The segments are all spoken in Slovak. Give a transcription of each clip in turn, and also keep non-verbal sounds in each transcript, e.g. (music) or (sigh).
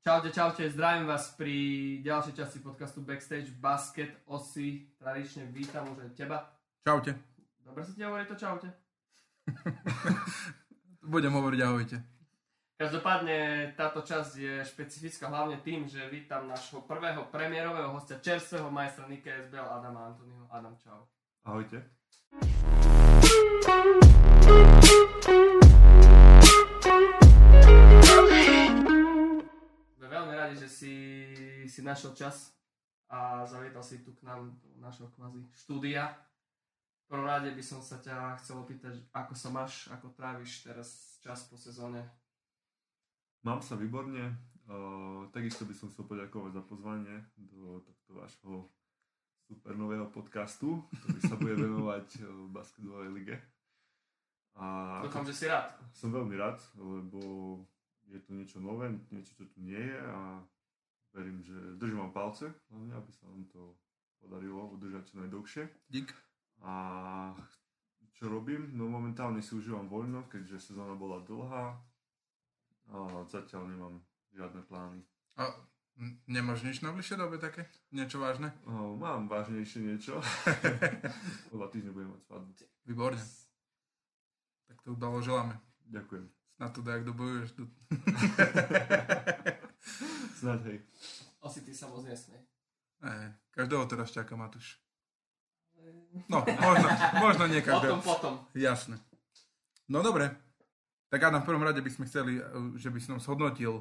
Čaute, čaute, zdravím vás pri ďalšej časti podcastu Backstage Basket. Osi, tradične vítam už aj teba. Čaute. Dobre sa ti hovorí to čaute? (laughs) Budem hovoriť ahojte. Každopádne táto časť je špecifická hlavne tým, že vítam nášho prvého premiérového hostia, čerstvého majstra Nike SBL Adama Antonyho. Adam, čau. Ahojte. Radi, že si, si našiel čas a zavietal si tu k nám do našho kvázi štúdia. V prvom rade by som sa ťa chcel opýtať, ako sa máš, ako tráviš teraz čas po sezóne. Mám sa výborne. Uh, takisto by som chcel poďakovať za pozvanie do tohto vášho super nového podcastu, ktorý sa bude (laughs) venovať uh, basketbalovej lige. A Dúfam, že si rád. som veľmi rád, lebo je to niečo nové, niečo, čo tu nie je a verím, že držím vám palce, hlavne, aby sa vám to podarilo udržať čo najdlhšie. Dík. A čo robím? No momentálne si užívam voľno, keďže sezóna bola dlhá. A zatiaľ nemám žiadne plány. A nemáš nič na bližšie dobe také? Niečo vážne? O, mám vážnejšie niečo. (laughs) o dva týždne budem mať svadbu. Výborne. Tak to želáme. Ďakujem. Snad to dajak dobojuješ. Tu. (laughs) Snad hej. Osi, ty sa moc nesmej. Ne, každého teraz čaká Matúš. No, možno, možno nie Potom, každého. potom. Jasné. No dobre. Tak Adam, v prvom rade by sme chceli, eh, že by si nám zhodnotil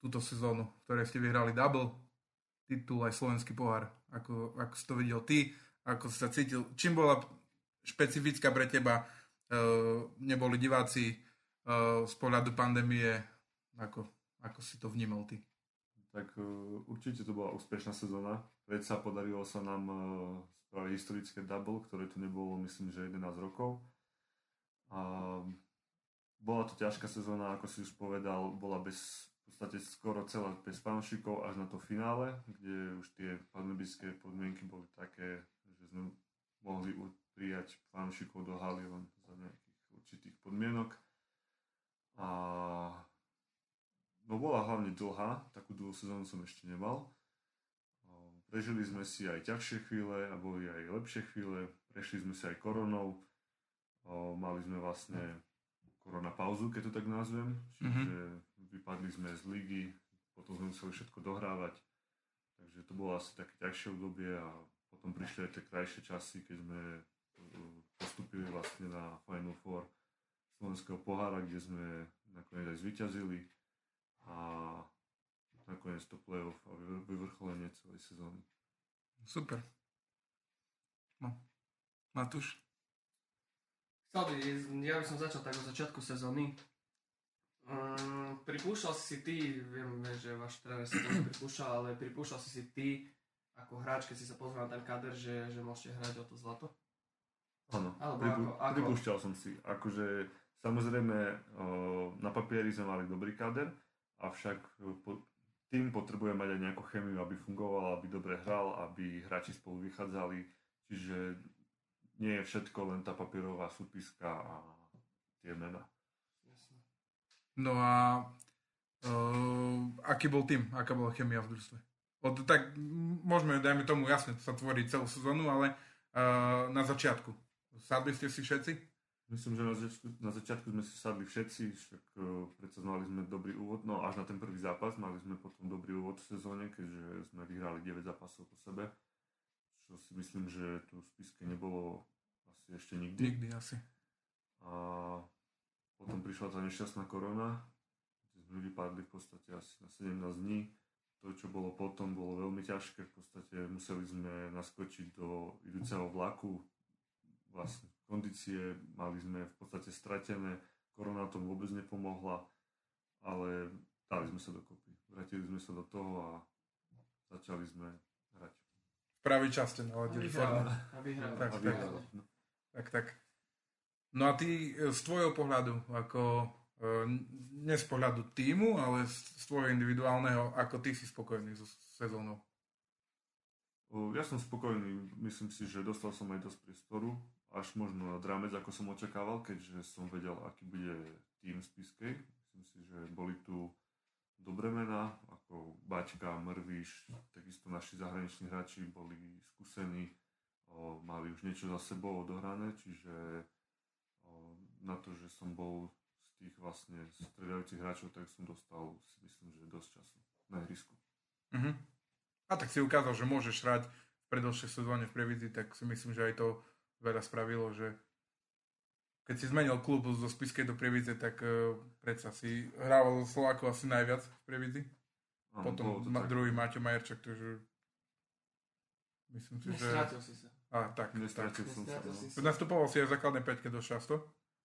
túto sezónu, v ktorej ste vyhrali double, titul aj slovenský pohár. Ako, ako si to videl ty, ako si sa cítil, čím bola špecifická pre teba, uh, neboli diváci z pohľadu pandémie, ako, ako si to vnímal ty? Tak uh, určite to bola úspešná sezóna. Veď sa podarilo sa nám uh, spraviť historické double, ktoré tu nebolo myslím, že 11 rokov. A bola to ťažká sezóna, ako si už povedal, bola bez, v podstate skoro celá bez fanúšikov až na to finále, kde už tie pandemické podmienky boli také, že sme mohli prijať fanúšikov do haly len za nejakých určitých podmienok. A no bola hlavne dlhá, takú dlhú sezónu som ešte nemal. Prežili sme si aj ťažšie chvíle a boli aj lepšie chvíle. Prešli sme si aj koronou. Mali sme vlastne korona pauzu, keď to tak nazvem. Čiže vypadli sme z ligy, potom sme museli všetko dohrávať. Takže to bolo asi také ťažšie obdobie a potom prišli aj tie krajšie časy, keď sme o, postupili vlastne na Final Four slovenského pohára, kde sme nakoniec aj zvíťazili a nakoniec to playoff a vyvr- vyvrcholenie celej sezóny. Super. No. Matúš? Chcel by, ja by som začal tak od začiatku sezóny. Um, pripúšťal si si ty, viem, že váš tréner si to pripúšťal, ale pripúšťal si si ty ako hráč, keď si sa pozrel na ten kader, že, že môžete hrať o to zlato? Áno, Alebo pripu- ako- ako? pripúšťal som si. Akože samozrejme na papieri sme mali dobrý kader, avšak tým potrebuje mať aj nejakú chemiu, aby fungoval, aby dobre hral, aby hráči spolu vychádzali. Čiže nie je všetko len tá papierová súpiska a tie mená. Jasne. No a uh, aký bol tým? Aká bola chemia v družstve? Od, tak môžeme, dajme tomu, jasne, sa tvorí celú sezónu, ale uh, na začiatku. Sadli ste si všetci? Myslím, že na začiatku, na začiatku sme si sadli všetci, však uh, predsa mali sme dobrý úvod, no až na ten prvý zápas mali sme potom dobrý úvod v sezóne, keďže sme vyhrali 9 zápasov po sebe, čo si myslím, že tu v spiske nebolo asi ešte nikdy. Nikdy asi. A potom prišla tá nešťastná korona, kde sme vypadli v podstate asi na 17 dní. To, čo bolo potom, bolo veľmi ťažké. V podstate museli sme naskočiť do idúceho vlaku. Vlastne kondície mali sme v podstate stratené. Korona tomu vôbec nepomohla, ale dali sme sa dokopy. Vrátili sme sa do toho a začali sme hrať. V pravý čas ste naladili formu. Tak, A tak. vyhrali. No. Tak, tak. No a ty e, z tvojho pohľadu, ako e, nie z pohľadu týmu, ale z, tvojho individuálneho, ako ty si spokojný so sezónou? Ja som spokojný, myslím si, že dostal som aj dosť priestoru, až možno nad rámec, ako som očakával, keďže som vedel, aký bude tým z Piskej. Myslím si, že boli tu dobré mená, ako Baťka, Mrvíš, takisto naši zahraniční hráči boli skúsení, o, mali už niečo za sebou odohrané, čiže o, na to, že som bol z tých vlastne stredajúcich hráčov, tak som dostal si myslím, že dosť času na ihrisku. Uh-huh. A tak si ukázal, že môžeš hrať v predošlej sezóne v Previdzi, tak si myslím, že aj to veľa spravilo, že keď si zmenil klub zo Spiskej do Prievidze, tak uh, predsa si hrával Slovákov asi najviac v Prievidzi. Áno, Potom ma, tak. druhý Maťo Majerčak, takže myslím si, že... Si sa. A, tak, tak. Nestratil som sa. No. si sa. Nastupoval si aj v základnej peťke dosť často.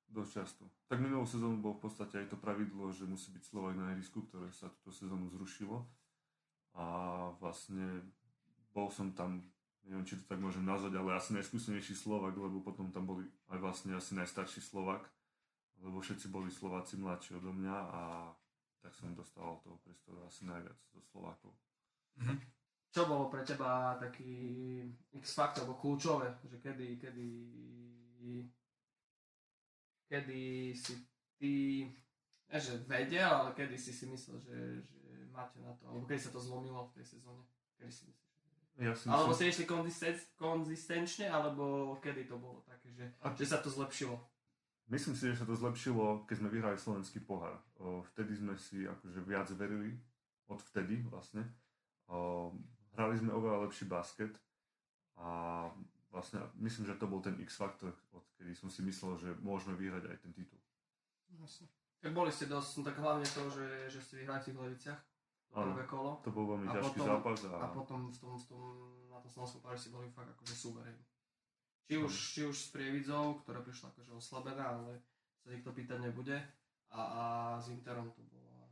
Dosť často. Tak minulú sezónu bolo v podstate aj to pravidlo, že musí byť Slovak na ihrisku, ktoré sa túto sezónu zrušilo. A vlastne bol som tam, neviem, či to tak môžem nazvať, ale asi najskúsenejší Slovak, lebo potom tam boli aj vlastne asi najstarší Slovak, lebo všetci boli Slováci mladší odo mňa a tak som dostával toho priestoru asi najviac zo Slovákov. Mhm. Čo bolo pre teba taký X-faktor, alebo kľúčové, že kedy, kedy, kedy si ty, ne že vedel, ale kedy si si myslel, že, že máte na to, alebo kedy sa to zlomilo v tej sezóne, kedy si myslíš? Ja si Alebo ste išli konzisten- konzistenčne, alebo kedy to bolo také, že, A- že sa to zlepšilo? Myslím si, že sa to zlepšilo, keď sme vyhrali slovenský pohár. Vtedy sme si akože viac verili, od vtedy vlastne. Hrali sme oveľa lepší basket a vlastne myslím, že to bol ten X-faktor, odkedy som si myslel, že môžeme vyhrať aj ten titul. Jasne. Tak boli ste dosť, no tak hlavne to, že, že ste vyhrali v tých Leviciach, Áno, prvé kolo. to bol veľmi ťažký potom- zápas a, A potom v tom, v tom, na tom slovenskom si boli fakt akože súberi. Či už, či už s Prievidzou, ktorá prišla akože oslabená, ale sa nikto pýtať nebude. A, a s Interom to bola,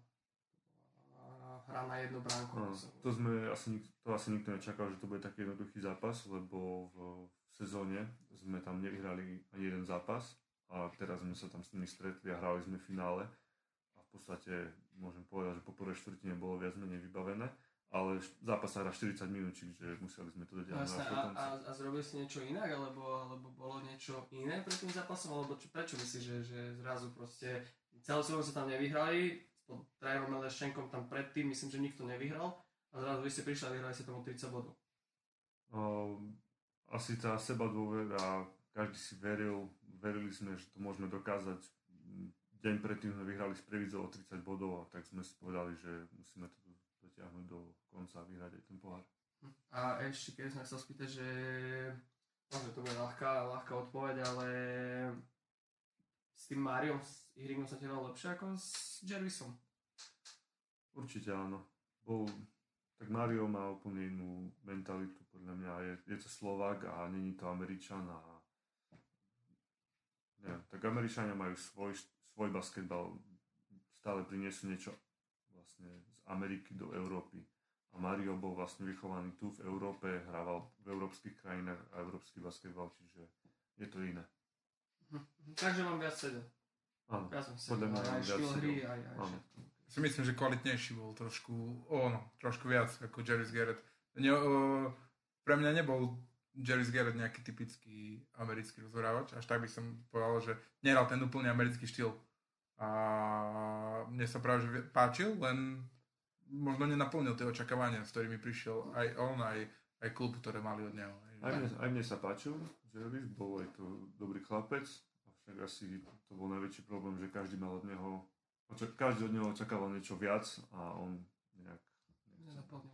to bola hra na jednu bránku. Som- to, sme asi, to asi nikto nečakal, že to bude taký jednoduchý zápas, lebo v, v sezóne sme tam nevyhrali ani jeden zápas a teraz sme sa tam s nimi stretli a hrali sme v finále a v podstate môžem povedať, že po prvej štvrtine bolo viac menej vybavené, ale zápas sa hrá 40 minút, čiže museli sme to Jasné, až do a, a, a zrobil si niečo inak, alebo, alebo bolo niečo iné pred tým zápasom, alebo čo, prečo myslíš, že, že zrazu proste celú sezónu sa tam nevyhrali, pod Trajerom Meleščenkom tam predtým myslím, že nikto nevyhral a zrazu vy ste prišli a vyhrali ste tomu 30 bodov. O, asi tá seba dôvera, každý si veril, verili sme, že to môžeme dokázať. Deň predtým sme vyhrali s Previdzou o 30 bodov a tak sme si povedali, že musíme to dotiahnuť do konca a vyhrať aj ten pohár. A ešte keď som chcel spýtať, že možno to bude ľahká, ľahká odpoveď, ale s tým Máriom, s Ihrigom sa ti lepšie ako s Jervisom. Určite áno. Bol, tak Mario má úplne inú mentalitu, podľa mňa je, je to Slovák a není to Američan a neviem, tak Američania majú svoj, svoj basketbal, stále priniesú niečo vlastne z Ameriky do Európy. A Mario bol vlastne vychovaný tu v Európe, hrával v európskych krajinách a európsky basketbal, čiže je to iné. Hm. Takže mám viac sedem. Áno. Podľa sedem, mňa aj štýl hry, aj, aj všetko. Si myslím, že kvalitnejší bol trošku, ono, trošku viac ako Jerry Garrett. Ne, o, pre mňa nebol Jerry Garrett nejaký typický americký rozhrávač, až tak by som povedal, že nehral ten úplne americký štýl. A mne sa práve že páčil, len možno nenaplnil tie očakávania, s ktorými prišiel aj on, aj, aj klub, ktoré mali od neho. Aj mne, aj mne sa páčil, Jervis, bol aj to dobrý chlapec, avšak asi to bol najväčší problém, že každý mal od neho, každý od neho očakával niečo viac a on nejak.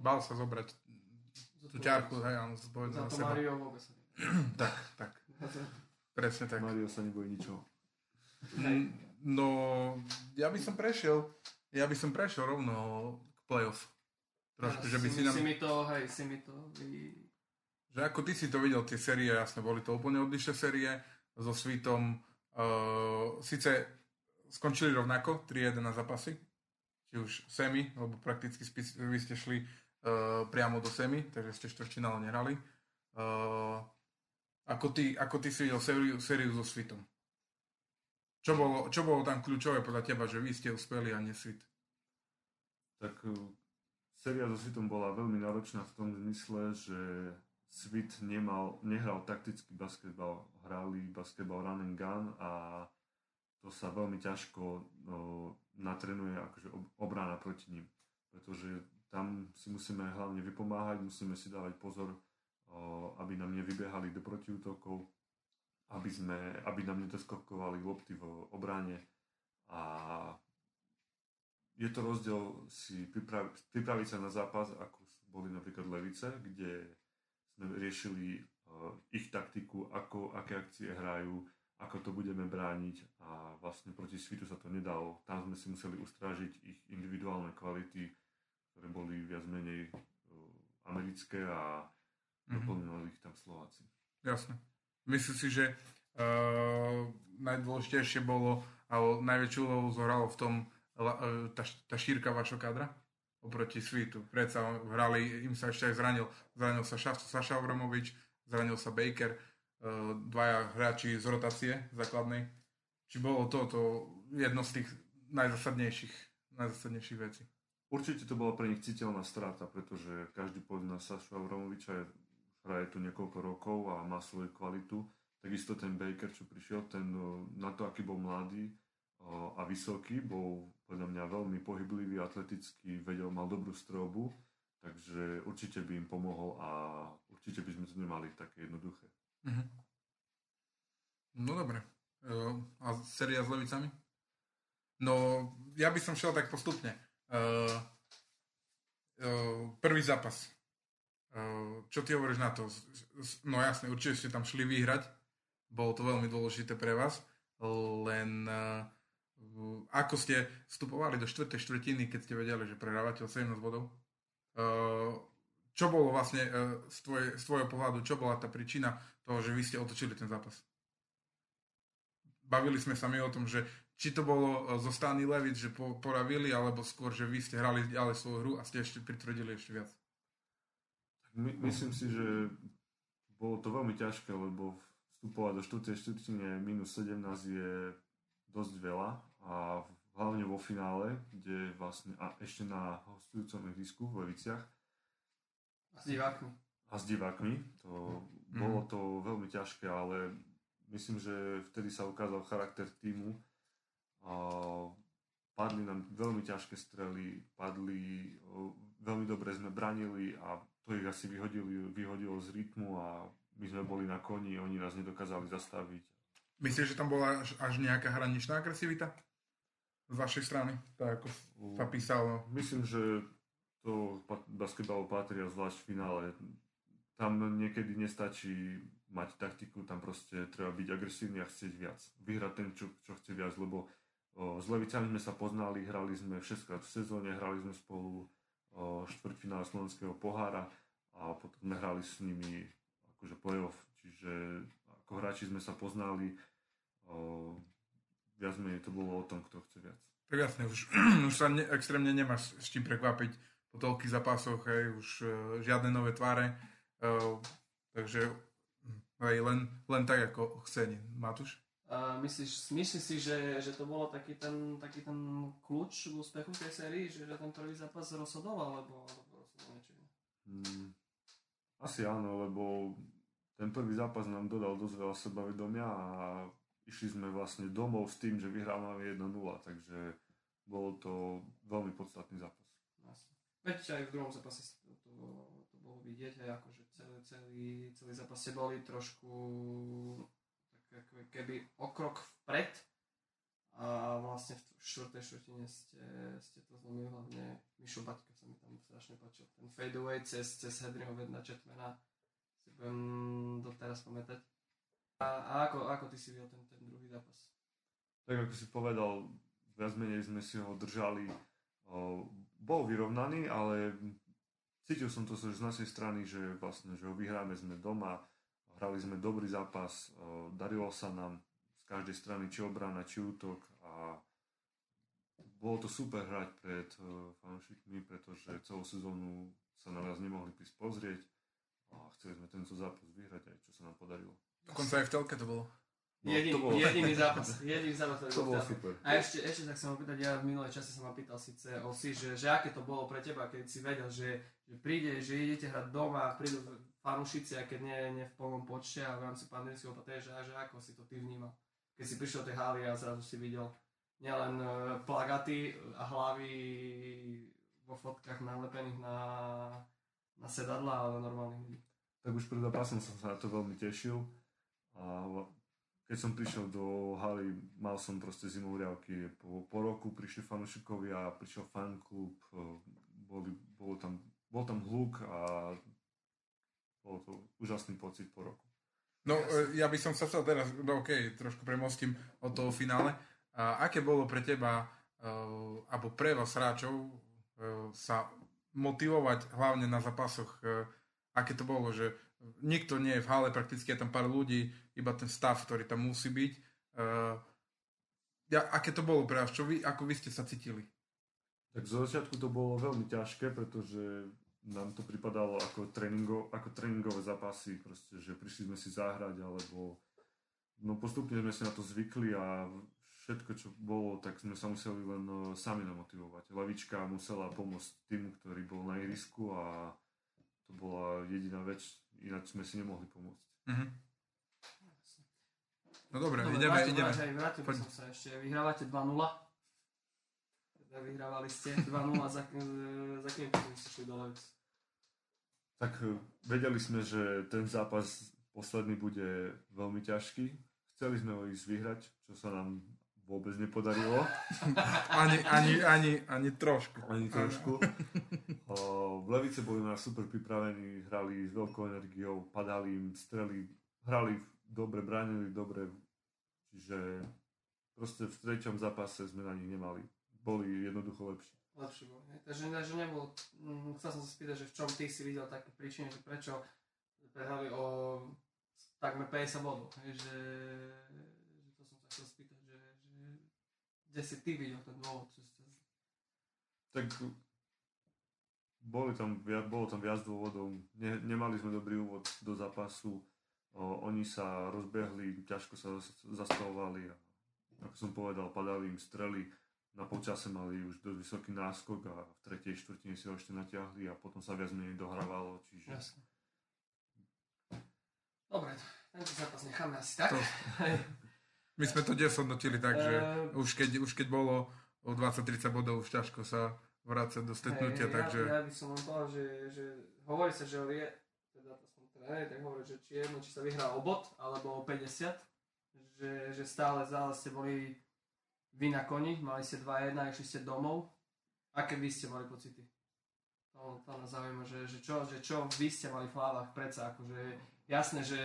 Bal sa zobrať tú ťarku, hej, áno, zodpovedať Za na to seba. Mario vôbec sa (clears throat) Tak, tak, presne tak. Mario sa nebojí ničoho. No, ja by som prešiel, ja by som prešiel rovno k playoff. Trošku, že by si nám, si mi to, hej, si mi to vy... že ako ty si to videl, tie série, jasne, boli to úplne odlišné série so Svitom. Uh, Sice skončili rovnako, 3-1 na zápasy, či už semi, lebo prakticky vy ste šli uh, priamo do semi, takže ste štvrťfinále nehrali. Uh, ako, ty, ako ty si videl sériu, sériu so Svitom? Čo bolo, čo bolo tam kľúčové podľa teba, že vy ste uspeli a nie? Tak uh, séria so Svitom bola veľmi náročná v tom zmysle, že Svit nemal, nehral taktický basketbal, hrali basketbal run and gun a to sa veľmi ťažko no, natrenuje akože ob- obrana proti ním. Pretože tam si musíme hlavne vypomáhať, musíme si dávať pozor, aby nám nevybiehali do protiútokov, aby, sme, aby nám nedoskokovali lopty v obrane a je to rozdiel si pripraviť, pripraviť sa na zápas, ako boli napríklad Levice, kde sme riešili ich taktiku, ako, aké akcie hrajú, ako to budeme brániť a vlastne proti Svitu sa to nedalo. Tam sme si museli ustrážiť ich individuálne kvality, ktoré boli viac menej americké a mm-hmm. ich tam Slováci. Jasne. Myslím si, že uh, najdôležitejšie bolo, alebo najväčšiu úlohu zohralo v tom uh, tá, tá šírka vašho kadra oproti Svitu. Predsa hrali, im sa ešte aj zranil, zranil sa Saša Avramovič, zranil sa Baker, uh, dvaja hráči z rotácie základnej. Či bolo to, to jedno z tých najzasadnejších, najzasadnejších vecí. Určite to bola pre nich citeľná strata, pretože každý pozná Sašu Avramoviča, hraje tu niekoľko rokov a má svoju kvalitu. Takisto ten Baker, čo prišiel, ten na to, aký bol mladý a vysoký, bol podľa mňa veľmi pohyblivý, atletický, vedel, mal dobrú strobu, takže určite by im pomohol a určite by sme to nemali také jednoduché. Mm-hmm. No dobre. A séria s Levicami? No, ja by som šiel tak postupne. Uh, uh, prvý zápas. Uh, čo ty hovoríš na to? No jasne, určite ste tam šli vyhrať. Bolo to veľmi dôležité pre vás. Len uh, ako ste vstupovali do štvrtej štvrtiny, keď ste vedeli, že prehrávate o 17 bodov? Uh, čo bolo vlastne uh, z, tvoje, z tvojho pohľadu, čo bola tá príčina toho, že vy ste otočili ten zápas? Bavili sme sa my o tom, že či to bolo uh, zo strany Levic, že po, poravili, alebo skôr, že vy ste hrali ďalej svoju hru a ste ešte pritvrdili ešte viac. My, myslím si, že bolo to veľmi ťažké, lebo vstupovať do 4. štvrtine minus 17 je dosť veľa a hlavne vo finále, kde vlastne a ešte na hostujúcom ihrisku v Leviciach. A s divákmi. A s divákmi. To, mm. Bolo to veľmi ťažké, ale myslím, že vtedy sa ukázal charakter týmu. Padli nám veľmi ťažké strely, padli, veľmi dobre sme branili a to ich asi vyhodili, vyhodilo z rytmu a my sme boli na koni, oni nás nedokázali zastaviť Myslíš, že tam bola až, až nejaká hraničná agresivita? Z vašej strany? Tak ako sa písalo. Myslím, že to basketbalu patrí a zvlášť v finále. Tam niekedy nestačí mať taktiku, tam proste treba byť agresívny a chcieť viac. Vyhrať ten, čo, čo chce viac, lebo s Levicami sme sa poznali, hrali sme 6 krát v sezóne, hrali sme spolu štvrťfinále slovenského pohára a potom sme hrali s nimi akože playoff, čiže ako hráči sme sa poznali, viac menej to bolo o tom, kto chce viac. Tak jasne, už, (clears throat) už sa ne, extrémne nemáš s čím prekvapiť po toľkých zápasoch, hej, už uh, žiadne nové tváre, uh, takže hej, len, len tak, ako chce Matúš? Uh, myslíš, myslíš si, že, že to bolo taký ten, taký ten kľúč k úspechu tej sérii, že, že ten prvý zápas rozhodoval, alebo, alebo rozhodoval niečo Hmm, asi áno, lebo ten prvý zápas nám dodal dosť veľa sebavedomia a išli sme vlastne domov s tým, že vyhrávame 1-0, takže bolo to veľmi podstatný zápas. Jasne. Veď aj v druhom zápase to, to, to bolo vidieť, aj akože celý, celý, celý zápas ste boli trošku keby okrok vpred a vlastne v štvrtej štvrtine ste, ste to zlomili hlavne Mišo Baťka sa mi tam strašne páčil. Ten fadeaway cez, cez Hedryho vedna Četmena si budem doteraz pamätať. A, a ako, ako ty si videl ten, ten druhý zápas? Tak ako si povedal, viac menej sme si ho držali. O, bol vyrovnaný, ale cítil som to z našej strany, že vlastne, že ho vyhráme, sme doma, hrali sme dobrý zápas, o, darilo sa nám z každej strany či obrana, či útok a bolo to super hrať pred uh, fanúšikmi, pretože celú sezónu sa na nás nemohli prísť pozrieť a chceli sme tento zápas vyhrať aj čo sa nám podarilo. Dokonca aj v telke to bolo. No, Jedin, to bolo... Jediný zápas, jediný zápas, to, to bolo super. A ešte, ešte tak sa ma pýtať, ja v minulej čase som ma pýtal síce o si, že, že aké to bolo pre teba, keď si vedel, že, že príde, že idete hrať doma, prídu fanúšici, a keď nie, nie v plnom počte a v rámci pandemického opatrenia, že, že ako si to ty vnímal? Keď si prišiel do tej haly a zrazu si videl nielen uh, plagaty a hlavy vo fotkách nalepených na, na sedadla, ale normálnych ľudí. Tak už pred zápasom som sa na to veľmi tešil. A keď som prišiel do haly, mal som proste riavky. Po, po roku prišli fanúšikovia, prišiel fanklub, boli, bolo tam, bol tam hluk a bolo to úžasný pocit po roku. No, e, ja by som sa chcel teraz, no ok, trošku premostím od toho finále. A aké bolo pre teba, uh, alebo pre vás hráčov, uh, sa motivovať hlavne na zápasoch, uh, aké to bolo, že nikto nie je v hale, prakticky je tam pár ľudí, iba ten stav, ktorý tam musí byť. Uh, ja, aké to bolo pre vás, čo vy, ako vy ste sa cítili? Tak zo začiatku to bolo veľmi ťažké, pretože nám to pripadalo ako, tréningo, ako tréningové zápasy, proste, že prišli sme si zahrať, alebo no postupne sme si na to zvykli a všetko, čo bolo, tak sme sa museli len no, sami namotivovať. Lavička musela pomôcť tým, ktorý bol na ihrisku a to bola jediná vec, ináč sme si nemohli pomôcť. Mm-hmm. No dobre, dobre ideme, vrátil, ideme. Vrátil, vrátil som sa ešte. Vyhrávate 2-0. Teda vyhrávali ste 2-0 za, za kým ste šli do Levic? Tak e, vedeli sme, že ten zápas posledný bude veľmi ťažký. Chceli sme ho ísť vyhrať, čo sa nám vôbec nepodarilo. (laughs) ani, ani, ani, ani trošku. Ani trošku. O, v Levice boli na super pripravení, hrali s veľkou energiou, padali im strely, hrali dobre, bránili dobre. Čiže proste v treťom zápase sme na nich nemali. Boli jednoducho lepší lepší bol. Hej. Takže ne, že nebol, mm, chcel som sa spýtať, že v čom ty si videl také príčiny, že prečo prehrali o takmer 50 bodov. Že, že to som sa chcel spýtať, že, že kde si ty videl ten dôvod? Že ste... Tak boli tam, bolo tam viac dôvodov. Ne, nemali sme dobrý úvod do zápasu. O, oni sa rozbehli, ťažko sa zastavovali a ako som povedal, padali im strely na počase mali už dosť vysoký náskok a v tretej štvrtine si ho ešte natiahli a potom sa viac menej dohrávalo, čiže... Jasne. Dobre, tento zápas necháme asi tak. To. (laughs) My sme to dnes hodnotili tak, že uh, už, keď, už keď bolo o 20-30 bodov, už ťažko sa vrácať do stretnutia, hey, takže... Ja, ja by som len povedal, že, že hovorí sa, že je, teda to som tréner, tak hovorí, že či jedno, či sa vyhrá o bod, alebo o 50, že, že stále, stále ste boli vy na koni, mali ste 2-1, išli ste domov. Aké vy ste mali pocity? To, to nás zaujíma, že, že, čo, že čo vy ste mali v hlavách predsa, akože jasné, že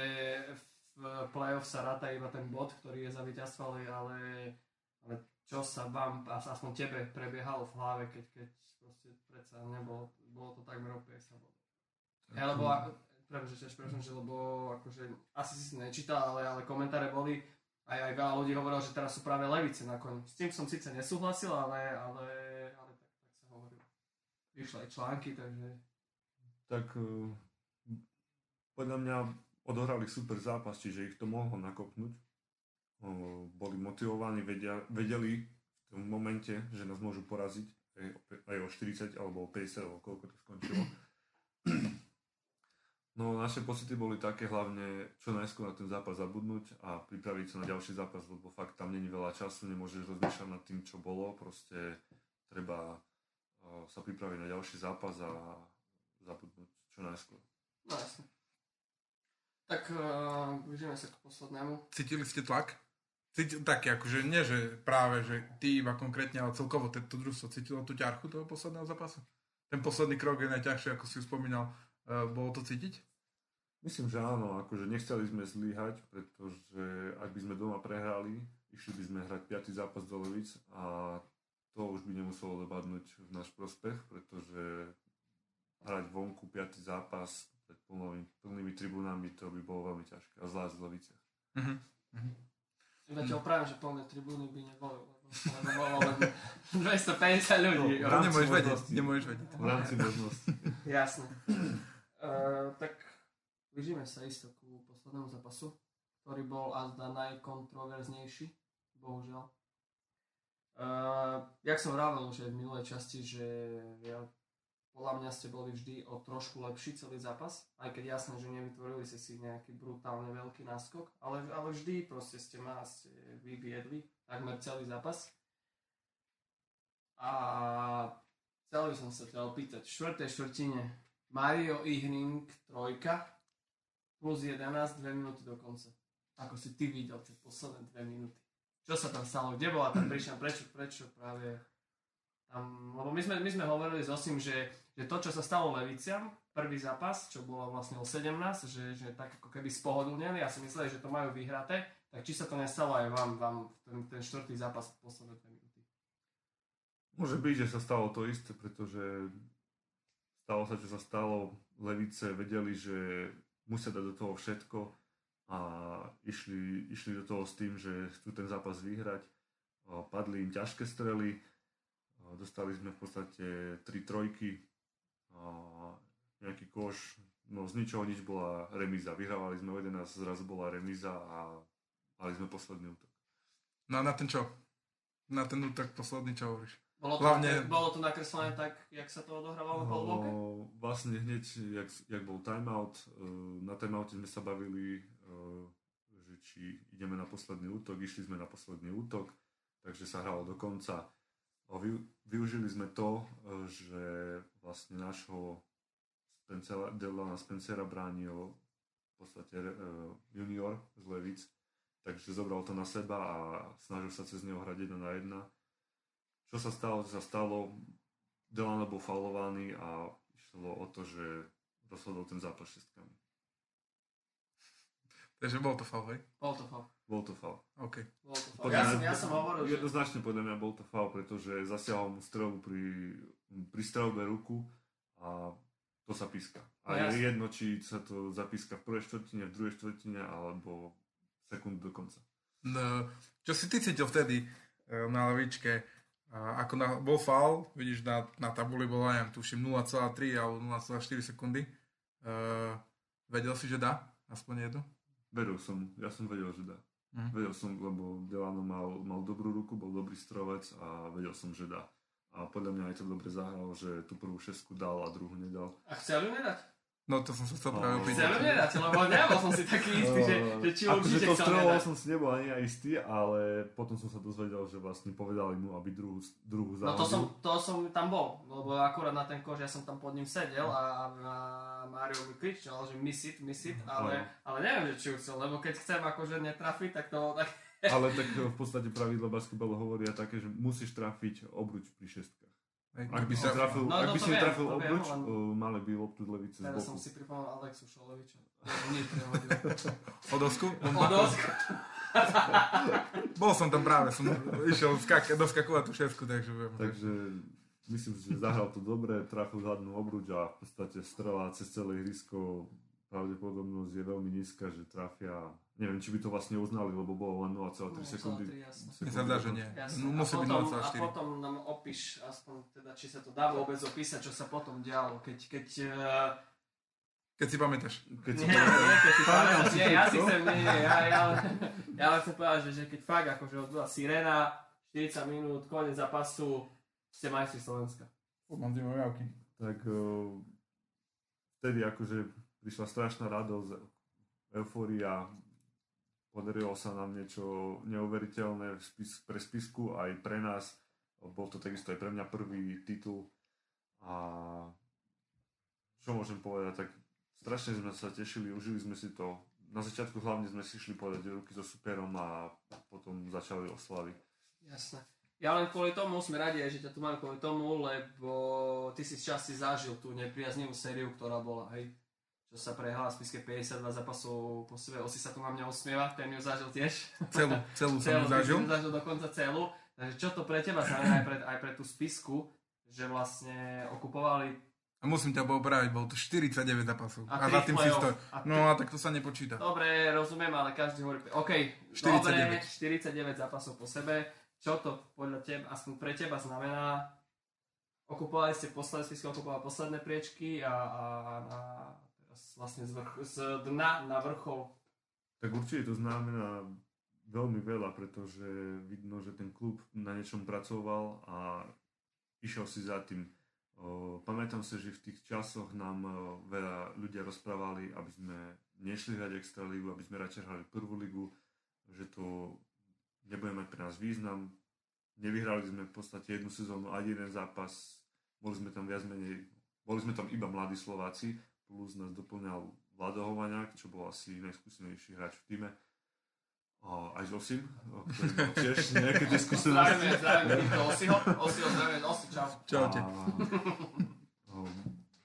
v play-off sa ráta iba ten bod, ktorý je za víťazstvo, ale, ale čo sa vám, aspoň tebe, prebiehalo v hlave, keď, keď proste predsa nebolo, bolo to takmer o 50 bodov. Ja, lebo, prepáč, že lebo akože, asi si si nečítal, ale, ale komentáre boli, aj, aj veľa ľudí hovorilo, že teraz sú práve levice na koni. S tým som síce nesúhlasil, ale, ale, ale tak, tak sa hovorilo. Vyšli aj články, takže... Tak uh, podľa mňa odohrali super zápas, čiže ich to mohlo nakopnúť. Uh, boli motivovaní, vedia, vedeli v tom momente, že nás môžu poraziť aj, aj o 40 alebo o 50, alebo koľko to skončilo. No naše pocity boli také hlavne čo najskôr na ten zápas zabudnúť a pripraviť sa na ďalší zápas, lebo fakt tam není veľa času, nemôžeš rozmýšľať nad tým, čo bolo, proste treba uh, sa pripraviť na ďalší zápas a zabudnúť čo najskôr. No jasne. Tak uh, vidíme sa k poslednému. Cítili ste tlak? Cítil, tak akože nie, že práve, že ty iba konkrétne, ale celkovo to družstvo cítilo tú ťarchu toho posledného zápasu? Ten posledný krok je najťažší, ako si už spomínal. Uh, bolo to cítiť? Myslím, že áno, akože nechceli sme zlyhať, pretože ak by sme doma prehrali, išli by sme hrať 5. zápas do Levic a to už by nemuselo dopadnúť v náš prospech, pretože hrať vonku 5. zápas pred plnými, plnými tribúnami, to by bolo veľmi ťažké a zvlášť v Leviciach. Uh-huh. Ja ti opravím, že plné tribúny by neboli, lebo bolo len 250 ľudí. To nemôžeš vedieť, nemôžeš vedieť. V rámci možnosti. Jasné. Uh, (clears throat) tak Blížime sa isto ku poslednému zápasu, ktorý bol azda najkontroverznejší, bohužiaľ. Uh, jak som vravel už v minulej časti, že ja, podľa mňa ste boli vždy o trošku lepší celý zápas, aj keď jasné, že nevytvorili ste si nejaký brutálne veľký náskok, ale, ale vždy proste ste ma ste vyviedli takmer celý zápas. A Chcel by som sa ťa opýtať. V štvrtej štvrtine Mario Ihring trojka plus 11, 2 minúty do konca. Ako si ty videl tie posledné 2 minúty. Čo sa tam stalo? Kde bola tá príčina? Prečo, prečo práve tam, lebo my sme, my sme hovorili s Osim, že, že to, čo sa stalo Leviciam, prvý zápas, čo bolo vlastne o 17, že, že tak ako keby spohodlnili a si mysleli, že to majú vyhraté, tak či sa to nestalo aj vám, vám ten, ten štvrtý zápas posledné 2 minúty? Môže byť, že sa stalo to isté, pretože stalo sa, čo sa stalo. Levice vedeli, že musia dať do toho všetko a išli, išli do toho s tým, že chcú ten zápas vyhrať. Padli im ťažké strely, dostali sme v podstate tri trojky, nejaký koš, no z ničoho nič bola remíza. Vyhrávali sme o 11, zrazu bola remíza a mali sme posledný útok. No a na ten čo? Na ten útok posledný čo hovoríš? Bolo to, Hlavne- bolo to nakreslené tak, jak sa to odohrávalo polblóke? No, vlastne hneď, jak, jak bol timeout, eh, na timeoute sme sa bavili, eh, že či ideme na posledný útok, išli sme na posledný útok, takže sa hralo do konca. Využili sme to, eh, že vlastne nášho Spencera, Delana Spencera bránil v podstate junior z Levic, takže zobral to na seba a snažil sa cez neho hrať jedna na jedna. Čo sa stalo, čo sa stalo, Delano bol faulovaný a išlo o to, že rozhodol ten zápas šestkami. Takže bol to foul, hej? Bol to faul. Bol to faul. OK. Bol to faul. Ja, som, ja som hovoril, že... Jednoznačne podľa mňa bol to faul, pretože zasiahol mu strelu pri, pri strelbe ruku a to sa píska. A No je jedno, či sa to zapíska v prvej štvrtine, v druhej štvrtine alebo sekundu do konca. No, čo si ty cítil vtedy eh, na lavičke? A ako na, bol foul, vidíš, na, na tabuli bola, neviem, tuším 0,3 alebo 0,4 sekundy. Uh, vedel si, že dá? Aspoň jednu? Vedel som, ja som vedel, že dá. Mhm. Vedel som, lebo Delano mal, mal dobrú ruku, bol dobrý strovec a vedel som, že dá. A podľa mňa aj to dobre zahral, že tú prvú šestku dal a druhú nedal. A chcel ju nedať? No to som sa chcel No, práve Chcel opýtať. ju nedať, lebo nebol som si taký istý, že, že či akože určite to chcel streloval nedať. som si nebol ani ja istý, ale potom som sa dozvedel, že vlastne povedali mu, aby druhú, druhú No zahodil. to som, to som tam bol, lebo akurát na ten kož ja som tam pod ním sedel a, a Mario mi kričal, že miss it, miss it, ale, ale neviem, že či ju chcel, lebo keď chcem akože netrafiť, tak to tak... Ale tak v podstate pravidlo basketbalu hovoria také, že musíš trafiť obruč pri šestkách. Ak by sa- trafil, No, ak no by si viem, obruč, len- uh, mali by loptu z levice z Teraz som si pripomenul Alexu Šoloviča. (laughs) Nie, prehodil. O dosku? O dosku. Bol som tam práve, som išiel skak- doskakovať tú šesku, takže. Takže myslím si, že zahral to dobre, trafil zadnú obruč a v podstate strela cez celé ihrisko pravdepodobnosť je veľmi nízka, že trafia. Neviem, či by to vlastne uznali, lebo bolo len 0,3 sekundy. 0,3, jasné. Mne sa zdá, že nie. Jasné. No, musí a, byť potom, a 0,4. potom nám opíš, aspoň teda, či sa to dá vôbec opísať, čo sa potom dialo, keď, keď uh, Keď si pamätáš. Keď si Nie, nie, keď si pamätáš, nie, to, ja si chcem, nie, nie, ja, ja, ja len chcem povedať, že, že keď fakt akože odbola sirena, 40 minút, koniec zápasu, ste majstri Slovenska. Mám zimové javky. tak uh, vtedy akože prišla strašná radosť, eufória, podarilo sa nám niečo neuveriteľné spis, pre spisku aj pre nás. Bol to takisto aj pre mňa prvý titul a čo môžem povedať, tak strašne sme sa tešili, užili sme si to. Na začiatku hlavne sme si šli podať ruky so superom a potom začali oslavy. Jasné. Ja len kvôli tomu sme radi, že ťa tu mám kvôli tomu, lebo ty si z časti zažil tú nepriaznivú sériu, ktorá bola, hej. Čo sa prehrala v spiske 52 zápasov po sebe. Osi sa tu na mňa usmieva, ten ju zažil tiež. Celú, celú som celú, ju zažil. zažil dokonca celú. Takže čo to pre teba znamená aj pre, aj pre tú spisku, že vlastne okupovali A musím ťa popraviť, bol to 49 zápasov. A A, za tým si stoj. No a tak to sa nepočíta. Dobre, rozumiem, ale každý hovorí... OK, 49. dobre, 49 zápasov po sebe. Čo to podľa teba, aspoň pre teba znamená? Okupovali ste posledné spisky, okupovali posledné priečky a, a, a vlastne z, vrch, z dna na vrchol. Tak určite to znamená veľmi veľa, pretože vidno, že ten klub na niečom pracoval a išiel si za tým. Pamätám sa, že v tých časoch nám veľa ľudia rozprávali, aby sme nešli hrať extra ligu, aby sme radšej hrali prvú ligu, že to nebude mať pre nás význam. Nevyhrali sme v podstate jednu sezónu ani jeden zápas, boli sme tam viac menej, boli sme tam iba mladí Slováci, plus nás doplňal Vlado Hovaniak, čo bol asi najskúsenejší hráč v týme. O, aj Zosim, o, ktorý mal tiež (laughs) nejaké skúsenosti. Zdravíme, zdravíme týmto Osiho. Osiho zdravíme, Osi, čau. Čaute. A, o,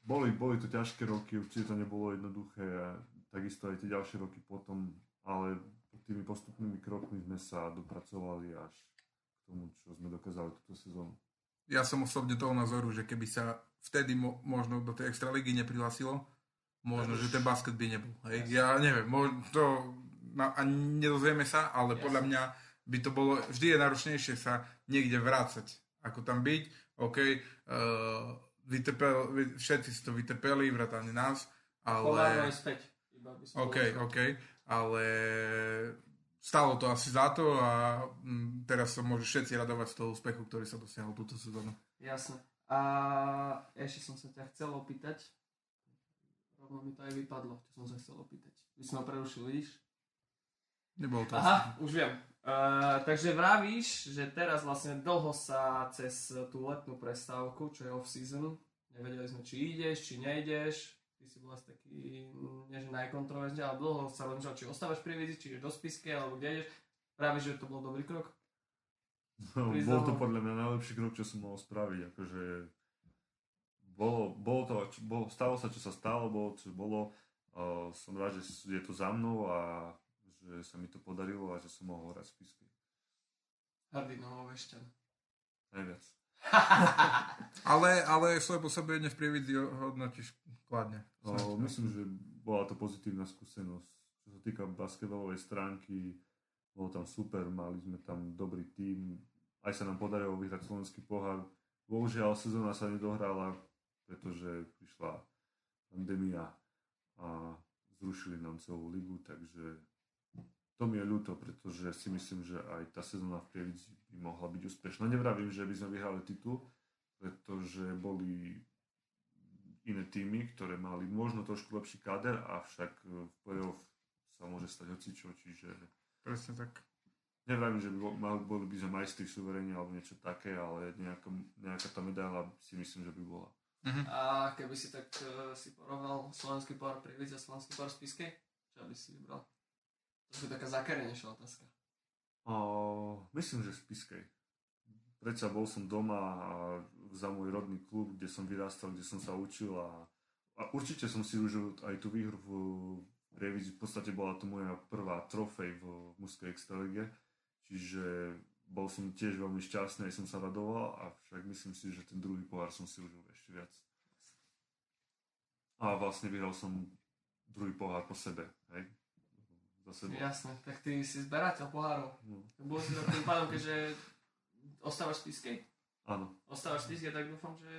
boli, boli to ťažké roky, určite to nebolo jednoduché, a takisto aj tie ďalšie roky potom, ale tými postupnými krokmi sme sa dopracovali až k tomu, čo sme dokázali túto sezónu. Ja som osobne toho názoru, že keby sa vtedy mo- možno do tej extraligy neprihlasilo, možno, že ten basket by nebol. Hej? Ja neviem, možno to na, a nedozvieme sa, ale Jasne. podľa mňa by to bolo, vždy je náročnejšie sa niekde vrácať, ako tam byť. OK, uh, vytrpel, vy, všetci si to vytrpeli, vrátane nás, ale... je späť. Iba by som OK. OK, ale stalo to asi za to a mm, teraz sa môžu všetci radovať z toho úspechu, ktorý sa dosiahol túto sezónu. Jasné. A ešte som sa ťa chcel opýtať, rovno mi to aj vypadlo, čo som sa chcel opýtať. Vy si ma prerušil, vidíš? Nebolo to Aha, už viem. Uh, takže vravíš, že teraz vlastne dlho sa cez tú letnú prestávku, čo je off-season, nevedeli sme, či ideš, či nejdeš, ty si bol asi taký, mm, nie že najkontroverznejší, ale dlho sa rozmýšľal, či ostávaš pri vizi, či ideš do spisky, alebo kde ideš. Vravíš, že to bol dobrý krok? No, bol to podľa mňa najlepší krok, čo som mohol spraviť. Akože bolo, bolo to, čo, bolo, stalo sa, čo sa stalo, bolo, čo bolo. Uh, som rád, že je to za mnou a že sa mi to podarilo a že som mohol hrať spisky. Hrdý Novovešťan. Najviac. (laughs) Ale, ale svoje pôsobenie v prievidzi hodnotíš kladne. No, myslím, že bola to pozitívna skúsenosť. Čo sa týka basketbalovej stránky, bolo tam super, mali sme tam dobrý tím, aj sa nám podarilo vyhrať slovenský pohár. Bohužiaľ, sezóna sa nedohrala, pretože prišla pandémia a zrušili nám celú ligu, takže to mi je ľúto, pretože si myslím, že aj tá sezóna v Prievidzi by mohla byť úspešná. Nevravím, že by sme vyhrali titul, pretože boli iné týmy, ktoré mali možno trošku lepší káder, avšak v play-off sa môže stať hocičo, čiže Presne tak. nevravím, že by boli by sme majstri suverení alebo niečo také, ale nejaká, nejaká tá medaila si myslím, že by bola. Mhm. A keby si tak uh, si porovnal slovenský pohár pri a slovenský pohár v Spiskej, čo by si vybral? To je taká zakarenejšia otázka. O, myslím, že Spiskej. Predsa bol som doma a za môj rodný klub, kde som vyrastal, kde som sa učil a, a určite som si užil aj tú výhru v Prievidzi. V podstate bola to moja prvá trofej v mužskej extralige, čiže bol som tiež veľmi šťastný, aj som sa radoval, avšak myslím si, že ten druhý pohár som si užil ešte viac. A vlastne vyhral som druhý pohár po sebe, hej? Za sebou. Jasné, tak ty si zberateľ pohárov. No, Bol si to tým pádom, keďže ostávaš v Spiskej? áno. Ostávaš v Spiskej, tak dúfam, že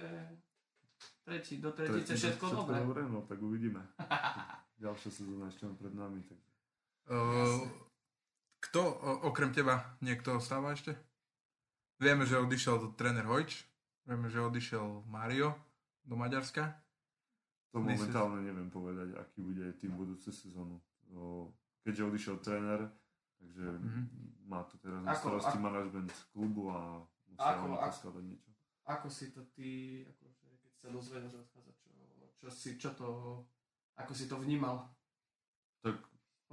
tretí, do tretice Tretí, všetko, dobre. dobre. No tak uvidíme. (laughs) Ďalšia sezóna ešte pred nami. Takže. Uh, kto o, okrem teba niekto ostáva ešte? Vieme, že odišiel tréner Hojč, vieme, že odišiel Mario do Maďarska. To momentálne neviem povedať, aký bude tým budúce sezónu. Keďže odišiel tréner, takže Mhm. má to teraz na Ako- starosti ako- manažment klubu a musia Ako- oni ako- poskladať niečo. Ako si to ty, akože, keď sa dozvedel, že odchádza, čo, čo si, čo to, ako si to vnímal? Tak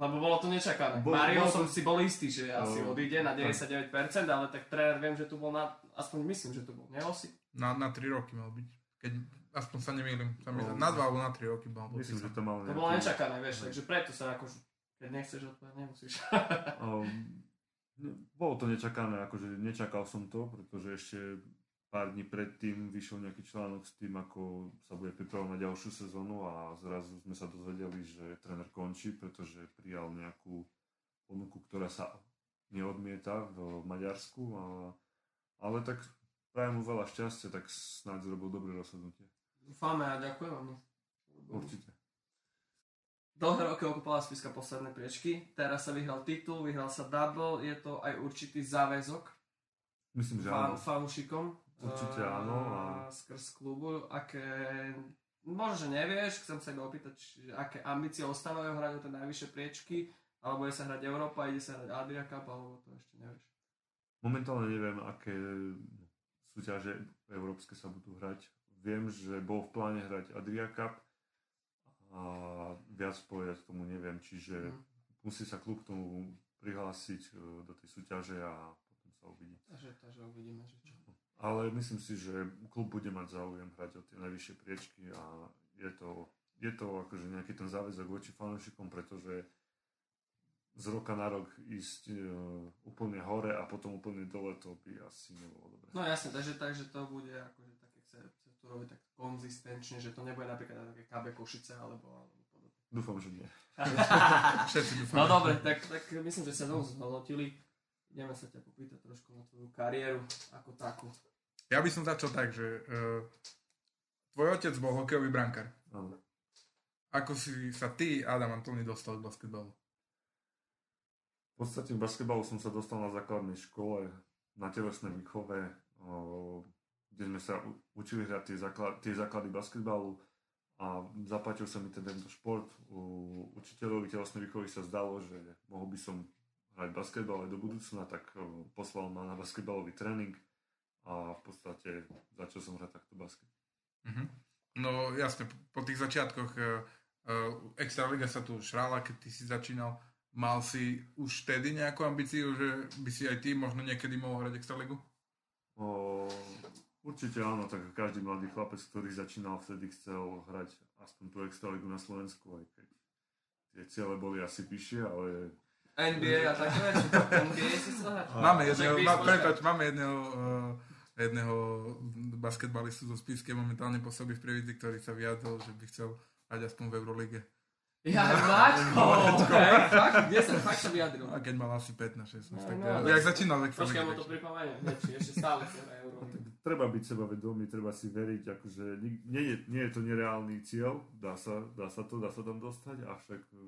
Lebo bolo to nečakané. Bol- Mario bolo som to- si bol istý, že asi No, odíde na tak. 99%, ale tak tréner viem, že tu bol na, aspoň myslím, že tu bol, nie Osi? Na, na 3 roky mal byť. Keď, aspoň sa nemýlim. Sa mi, No. na 2 alebo na 3 roky mal myslím, že to mal To bolo nečakané, vieš, Hej. takže preto sa akože, keď nechceš odpovedať, nemusíš. Um, no, bolo to nečakané, akože nečakal som to, pretože ešte pár dní predtým vyšiel nejaký článok s tým, ako sa bude pripravovať na ďalšiu sezónu a zrazu sme sa dozvedeli, že tréner končí, pretože prijal nejakú ponuku, ktorá sa neodmieta v Maďarsku, a, ale tak prajem mu veľa šťastia, tak snáď zrobil dobré rozhodnutie. Dúfame a ďakujem vám. Určite. Dlhé roky okupovala Spiska posledné priečky, teraz sa vyhral titul, vyhral sa double, je to aj určitý záväzok Myslím, že fan, áno. fanúšikom. Určite áno a- Skrz klubu, aké... Možno, že nevieš, chcem sa iba opýtať, či- aké ambície ostávajú hrať o tie najvyššie priečky, alebo je sa hrať Európa, ide sa hrať Adria Cup, alebo to ešte nevieš. Momentálne neviem, aké súťaže európske sa budú hrať. viem, že bol v pláne hrať Adria Cup a viac povedať tomu neviem, čiže Mhm. musí sa klub k tomu prihlásiť e, do tej súťaže a potom sa uvidí. Takže, takže uvidíme, že. Ale myslím si, že klub bude mať záujem hrať o tie najvyššie priečky a je to, je to akože nejaký ten záväzok voči fanúšikom, pretože z roka na rok ísť e, úplne hore a potom úplne dole, to by asi nebolo dobré. No jasne, takže, takže to bude akože také, chce, chce to robiť tak konzistenčne, že to nebude napríklad na také KB Košice alebo, alebo podobne. Dúfam, že nie. (laughs) Všetci dúfame. No dobre, tak, tak myslím, že sa veľmi zhodnotili. Ideme sa ťa popýtať trošku na tvoju kariéru ako takú. Ja by som začal tak, že uh, tvoj otec bol hokejový brankár. Áno. Ako si sa ty, Adam Antoni, dostal k basketbalu? V podstate v basketbalu som sa dostal na základnej škole, na telesnej výchove, o, kde sme sa učili hrať tie, základ, tie základy basketbalu a zapáčil sa mi ten tento šport. U učiteľovi telesnej výchovy sa zdalo, že mohol by som hrať basketbal aj do budúcna, tak o, poslal ma na basketbalový tréning a v podstate začal som hrať takto basket. Mhm. No jasne, po tých začiatkoch uh, uh, Extraliga sa tu šrála, keď ty si začínal. Mal si už vtedy nejakú ambíciu, že by si aj ty možno niekedy mohol hrať Extraligu? O, určite áno, tak každý mladý chlapec, ktorý začínal vtedy chcel hrať aspoň tú extraligu na Slovensku, aj keď tie ciele boli asi vyššie, ale NBA a také veci. NBA si chcel hrať? Máme jedného, sme- prepáč, máme jedného, uh, jedného basketbalistu zo Spiske, momentálne pôsobí v Prievidzi, ktorý sa vyjadril, že by chcel hrať aspoň v Eurolige. Ja, (laughs) Maťko! Hej, fakt, kde sa fakt sa vyjadril? A keď mal asi 15-16, No, tak no. no, jak začínal v Počkaj, mu to pripomeniem, ešte stále sa hraje Európa. treba byť sebavedomý, treba si veriť, akože nie je, nie je to nereálny cieľ, dá sa, dá sa to, dá sa tam dostať, avšak e,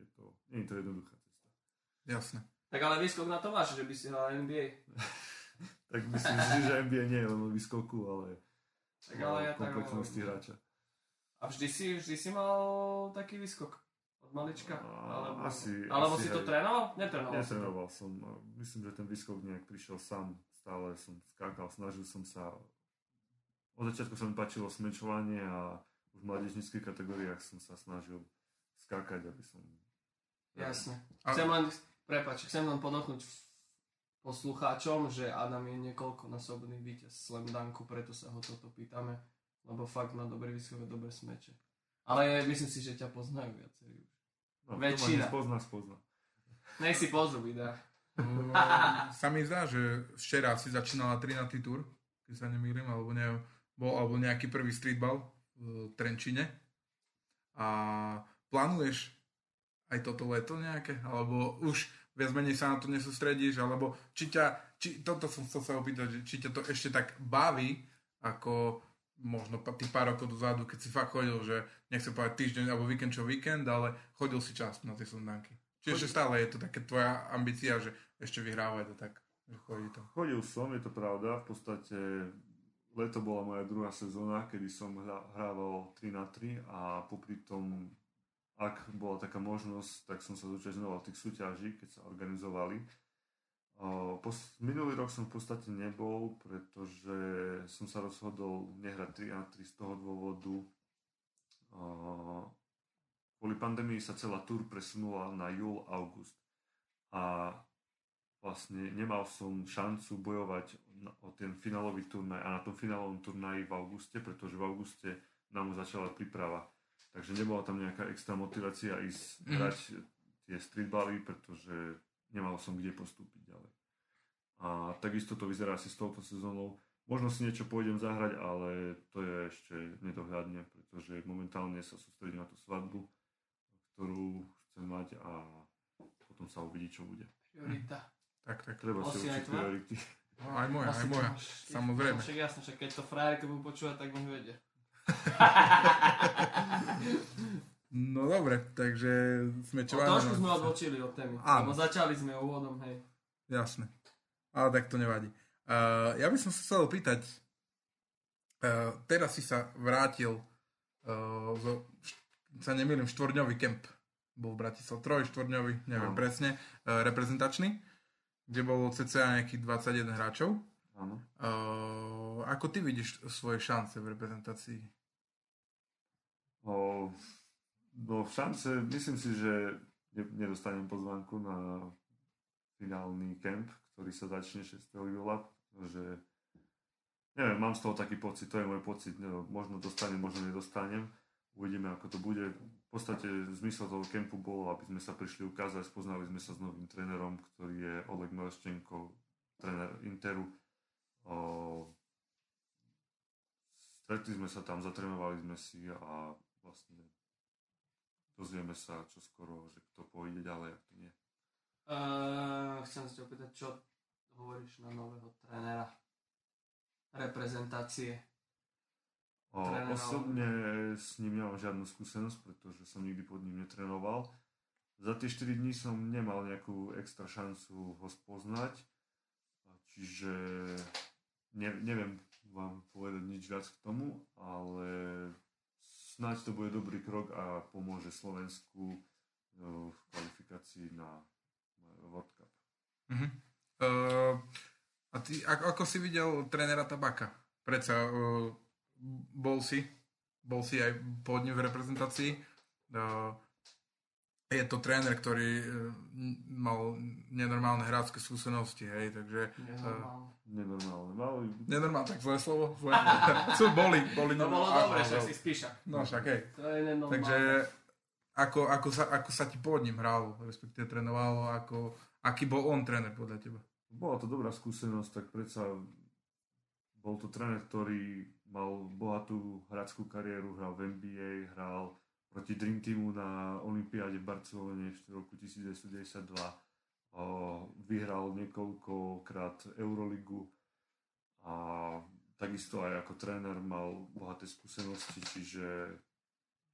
je to, nie je to jednoduchá cesta. Jasné. Tak ale výskok na to máš, že by si hral NBA. (laughs) Tak myslím si, že NBA nie je len o výskoku, ale Tak ale ja tak komplexnosti hovorím. hráča. A vždy si, vždy si mal taký výskok? Od malička? Alebo, asi- alebo asi si to aj. trénoval? Netrénoval si to. Netrénoval som. Myslím, že ten výskok nejak prišiel sám. Stále som skákal, snažil som sa. Od začiatku sa mi páčilo smečovanie a už v mládežnických kategóriách som sa snažil skákať, aby som... Jasne. Chcem len, prepáč, chcem len podotknúť poslucháčom, že Adam je niekoľkonásobný víťaz Slam Dunku, preto sa ho toto pýtame, lebo fakt má dobrý výskok a dobré smeče. Ale myslím si, že ťa poznajú viacerí už. No, Väčšina. Spozná, spozná. Nech si pozrú videa. No, sa mi zdá, že včera si začínala 13. tur, keď sa nemýlim, alebo, neviem, bol, alebo nejaký prvý streetball v Trenčine. A plánuješ aj toto leto nejaké? Alebo už viac menej sa na to nesústredíš? Alebo či ťa, či, toto som chcel sa opýtať, či ťa to ešte tak baví, ako možno tých pár rokov dozadu, keď si fakt chodil, že nechcem povedať týždeň alebo víkend čo víkend, ale chodil si čas na tie sundánky. Či ešte stále je to také tvoja ambícia, že ešte vyhrávať a tak, chodí to. Chodil som, je to pravda. V podstate leto bola moja druhá sezóna, kedy som hrával 3 na 3 a popri tom, ak bola taká možnosť, tak som sa zúčastňoval tých súťaží, keď sa organizovali. Minulý rok som v podstate nebol, pretože som sa rozhodol nehrať 3 na 3 z toho dôvodu. Kvôli pandémii sa celá tur presunula na júl, august. A vlastne nemal som šancu bojovať o ten finálový turnaj a na tom finálovom turnaji v auguste, pretože v auguste nám začala príprava. Takže nebola tam nejaká extra motivácia ísť Mhm. hrať tie streetbally, pretože nemal som kde postúpiť ďalej. A takisto to vyzerá asi s touto sezónou. Možno si niečo pôjdem zahrať, ale to je ešte nedohľadne, pretože momentálne sa sústredím na tú svadbu, ktorú chcem mať a potom sa uvidí, čo bude. Priorita. Tak, tak. Treba si Asi aj určiť priority. No, aj moja, aj moja. Samozrejme. Však jasne, však keď to frajerka budú počúvať, tak nech vedia. (laughs) No dobre, takže sme čo No, trošku sme odbočili od témy, Áno. lebo začali sme úvodom, hej. Jasné. Ale tak to nevadí. Uh, ja by som sa chcel opýtať, uh, teraz si sa vrátil uh, zo, sa nemýlim, štvorňový kemp bol v Bratislave, troj štvorňový, neviem Áno. presne, uh, reprezentačný, kde bolo cca nejakých 21 hráčov. Áno. Uh, ako ty vidíš svoje šance v reprezentácii? O, no šance, myslím si, že ne- nedostanem pozvánku na finálny kemp, ktorý sa začne 6. júla, že neviem, mám z toho taký pocit, to je môj pocit, no, možno dostanem, možno nedostanem, uvidíme ako to bude. V podstate zmysel toho kempu bolo, aby sme sa prišli ukázať, spoznali sme sa s novým trénerom, ktorý je Oleg Meleščenko, tréner Interu. Stretli sme sa tam, zatrénovali sme si a vlastne dozvieme sa čo skoro, že kto pôjde ďalej a kto nie. Uh, chcem sa opýtať, čo hovoríš na nového trénera reprezentácie? O, Trénera, osobne s ním nemám žiadnu skúsenosť, pretože som nikdy pod ním netrénoval. Za tie 4 dní som nemal nejakú extra šancu ho spoznať, čiže ne, neviem vám povedať nič viac k tomu, ale snáď to bude dobrý krok a pomôže Slovensku no, v kvalifikácii na World Cup. Uh-huh. Uh, a ty, ako, ako si videl trénera Tabaka? Predsa uh, bol si, bol si aj ním v reprezentácii. Uh, je to tréner, ktorý uh, mal nenormálne hráčske skúsenosti, hej, takže... Nenormálne. Nenormálne. Mali... Nenormálne, tak zlé slovo? Zlé. (laughs) Sú boli, boli To bolo dobre, áno. si spíšak. No však, hej. To je nenormálne. Takže ako, ako, sa, ako sa ti pod ním hralo, respektíve trénovalo, ako, aký bol on tréner podľa teba? Bola to dobrá skúsenosť, tak predsa bol to tréner, ktorý mal bohatú hráčskú kariéru, hral v NBA, hral proti Dream Teamu na Olympiáde v Barcelone v roku 1992. O, vyhral niekoľkokrát Euroligu a takisto aj ako tréner mal bohaté skúsenosti, čiže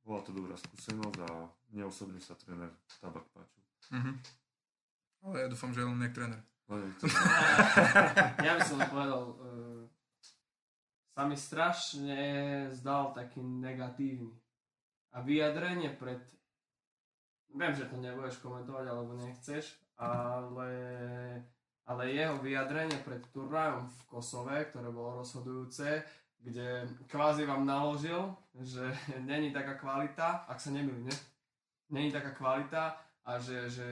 bola to dobrá skúsenosť a mne osobne sa tréner Tabak páčil. Mhm. Ale ja dúfam, že je len nejak tréner. Nechcem- (laughs) ja by som povedal, uh, sa mi strašne zdal taký negatívny. A vyjadrenie pred... Viem, že to nebudeš komentovať, alebo nechceš, ale, ale jeho vyjadrenie pred turnajom v Kosove, ktoré bolo rozhodujúce, kde kvázi vám naložil, že (laughs) není taká kvalita, ak sa nemýlim, ne? Není taká kvalita a že, že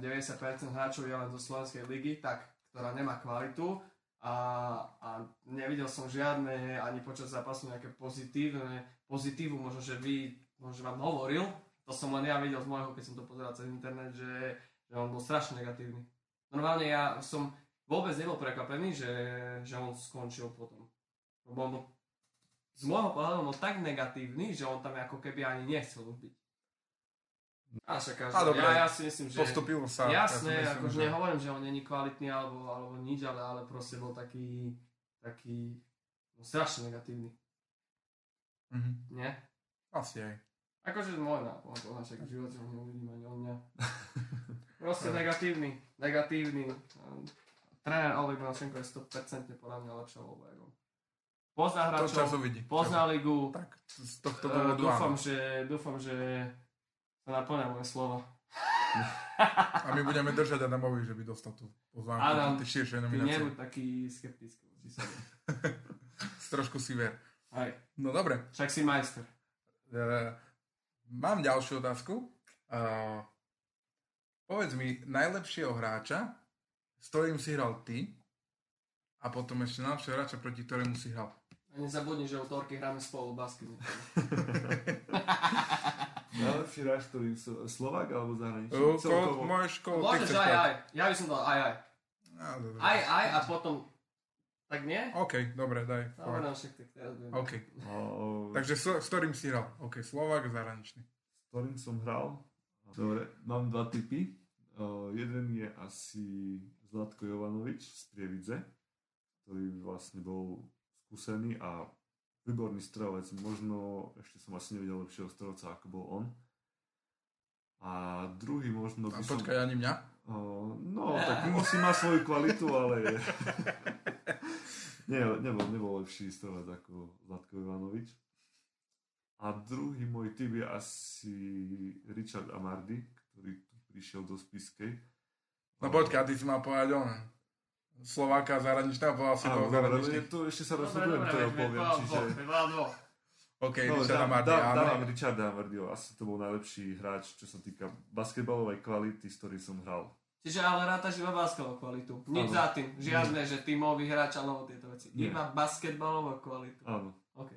90% hráčov je len zo Slovenskej ligy, tak, ktorá nemá kvalitu a, a nevidel som žiadne ani počas zápasu nejaké pozitívne, pozitívu, možno, že vy, možno, že vám hovoril, to som len ja videl z môjho, keď som to pozeral cez internet, že, že on bol strašne negatívny. Normálne ja som vôbec nebol prekvapený, že, že on skončil potom. Lebo on bol, z môjho pohľadu on bol tak negatívny, že on tam ako keby ani nechcel byť. A však A dobre, ja, ja si myslím, že... Postupil sa. Jasné, ja akože že- nehovorím, že on není kvalitný alebo, alebo nič, ale, ale proste bol taký, taký no, strašne negatívny, Mhm. nie? Asi aj. Akože môj nápad, to však v živote ho neuvidím ani on mňa. (laughs) Proste negatívny, negatívny. Tréner Oleg Melčenko je 100% podľa mňa lepšia voľba ako. Pozná hráčov, pozná ligu, Tak, z tohto Eh, dôvodu dúfam, áno. že, dúfam, že sa naplňa moje slova. A my budeme držať Adamovi, že by dostal tú pozvánku Adam, Ty nominácie. nebuď taký skeptický. (laughs) Trošku si ver. Aj, No dobre. však si majster. Uh, mám ďalšiu otázku. Uh, povedz mi najlepšieho hráča, s ktorým si hral ty a potom ešte najlepšieho hráča, proti ktorému si hral. A nezabudni, že u Torky hráme spolu basket. (laughs) Najlepší hráč, ktorý so, Slovák alebo zahraničný? Uh, Celkovo. môžeš koho ty Môžeš aj, aj. Ja by som dal aj, aj. Dobre. Aj, aj a potom... Tak nie? OK, dobre, daj. Dobre, no však tak teraz budem. OK. O, Takže s, s ktorým si hral? OK, Slovák zahraničný. s ktorým som hral. Dobre, mám dva typy. O, jeden je asi Zlatko Jovanovič z Prievidze, ktorý vlastne bol skúsený a výborný strelec. Možno ešte som asi nevidel lepšieho strelca, ako bol on. A druhý možno A by som... počkaj, ani mňa? O, no, tak musí mať svoju kvalitu, ale... (laughs) Nie, nebol, nebol lepší strelec ako Zlatko Ivanovič. A druhý môj typ je asi Richard Amardy, ktorý tu prišiel do Spiskej. No počkaj, a ty si mal povedať on. Slováka zahraničného, povedal si toho zahraničných. to ešte sa rozhodujem, ktorého poviem, čiže... OK, No, Richarda dám, Marty, dám, áno. dávam Richarda Mardyho. Asi to bol najlepší hráč, čo sa týka basketbalovej kvality, s ktorým som hral. Čiže ale rátaš iba basketbalovú kvalitu. Nič za tým. Žiadne, že tímový hráč alebo tieto veci. Nie. Iba basketbalovú kvalitu. Áno. OK.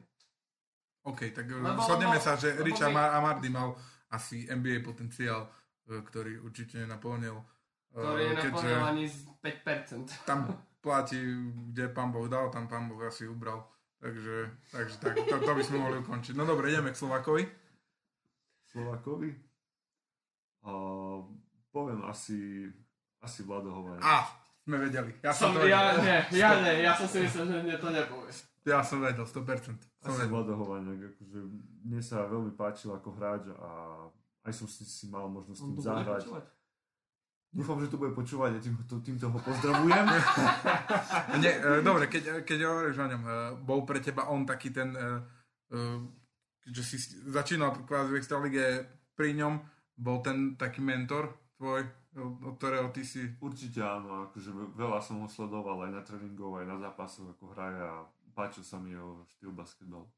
OK, tak Lebo- shodneme sa, že lebo Richard my- Mar- Amardy mal asi NBA potenciál, e, ktorý určite nenaplnil. E, Ktorý je naplnil ani z 5%. tam platí, kde pán Boh dal, tam pán Boh asi ubral. Takže, takže tak, to, to by sme mohli ukončiť. No dobre, ideme k Slovakovi. Slovakovi. A poviem asi, asi Vlado Hovane. A, sme vedeli. Ja som, Som, to ja, vedel. nie, ja nie, ja som si myslel, že mne to nepovieš. Ja som vedel, 100%. Som Asi vedel. Vlado Hovanek, akože mne sa veľmi páčil ako hráč a aj som si, si mal možnosť s tým zahrať. Dúfam, že to bude počúvať a týmto, týmto ho pozdravujem. (laughs) Nie, e, dobre, keď, keď hovoríš o ňom, e, bol pre teba on taký ten, e, e, že si začínal kvázi v Extralige pri ňom, bol ten taký mentor tvoj, od ktorého ty si... Určite áno, akože veľa som ho sledoval aj na tréningov, aj na zápasoch, ako hraje a páčil sa mi jeho štýl basketbal.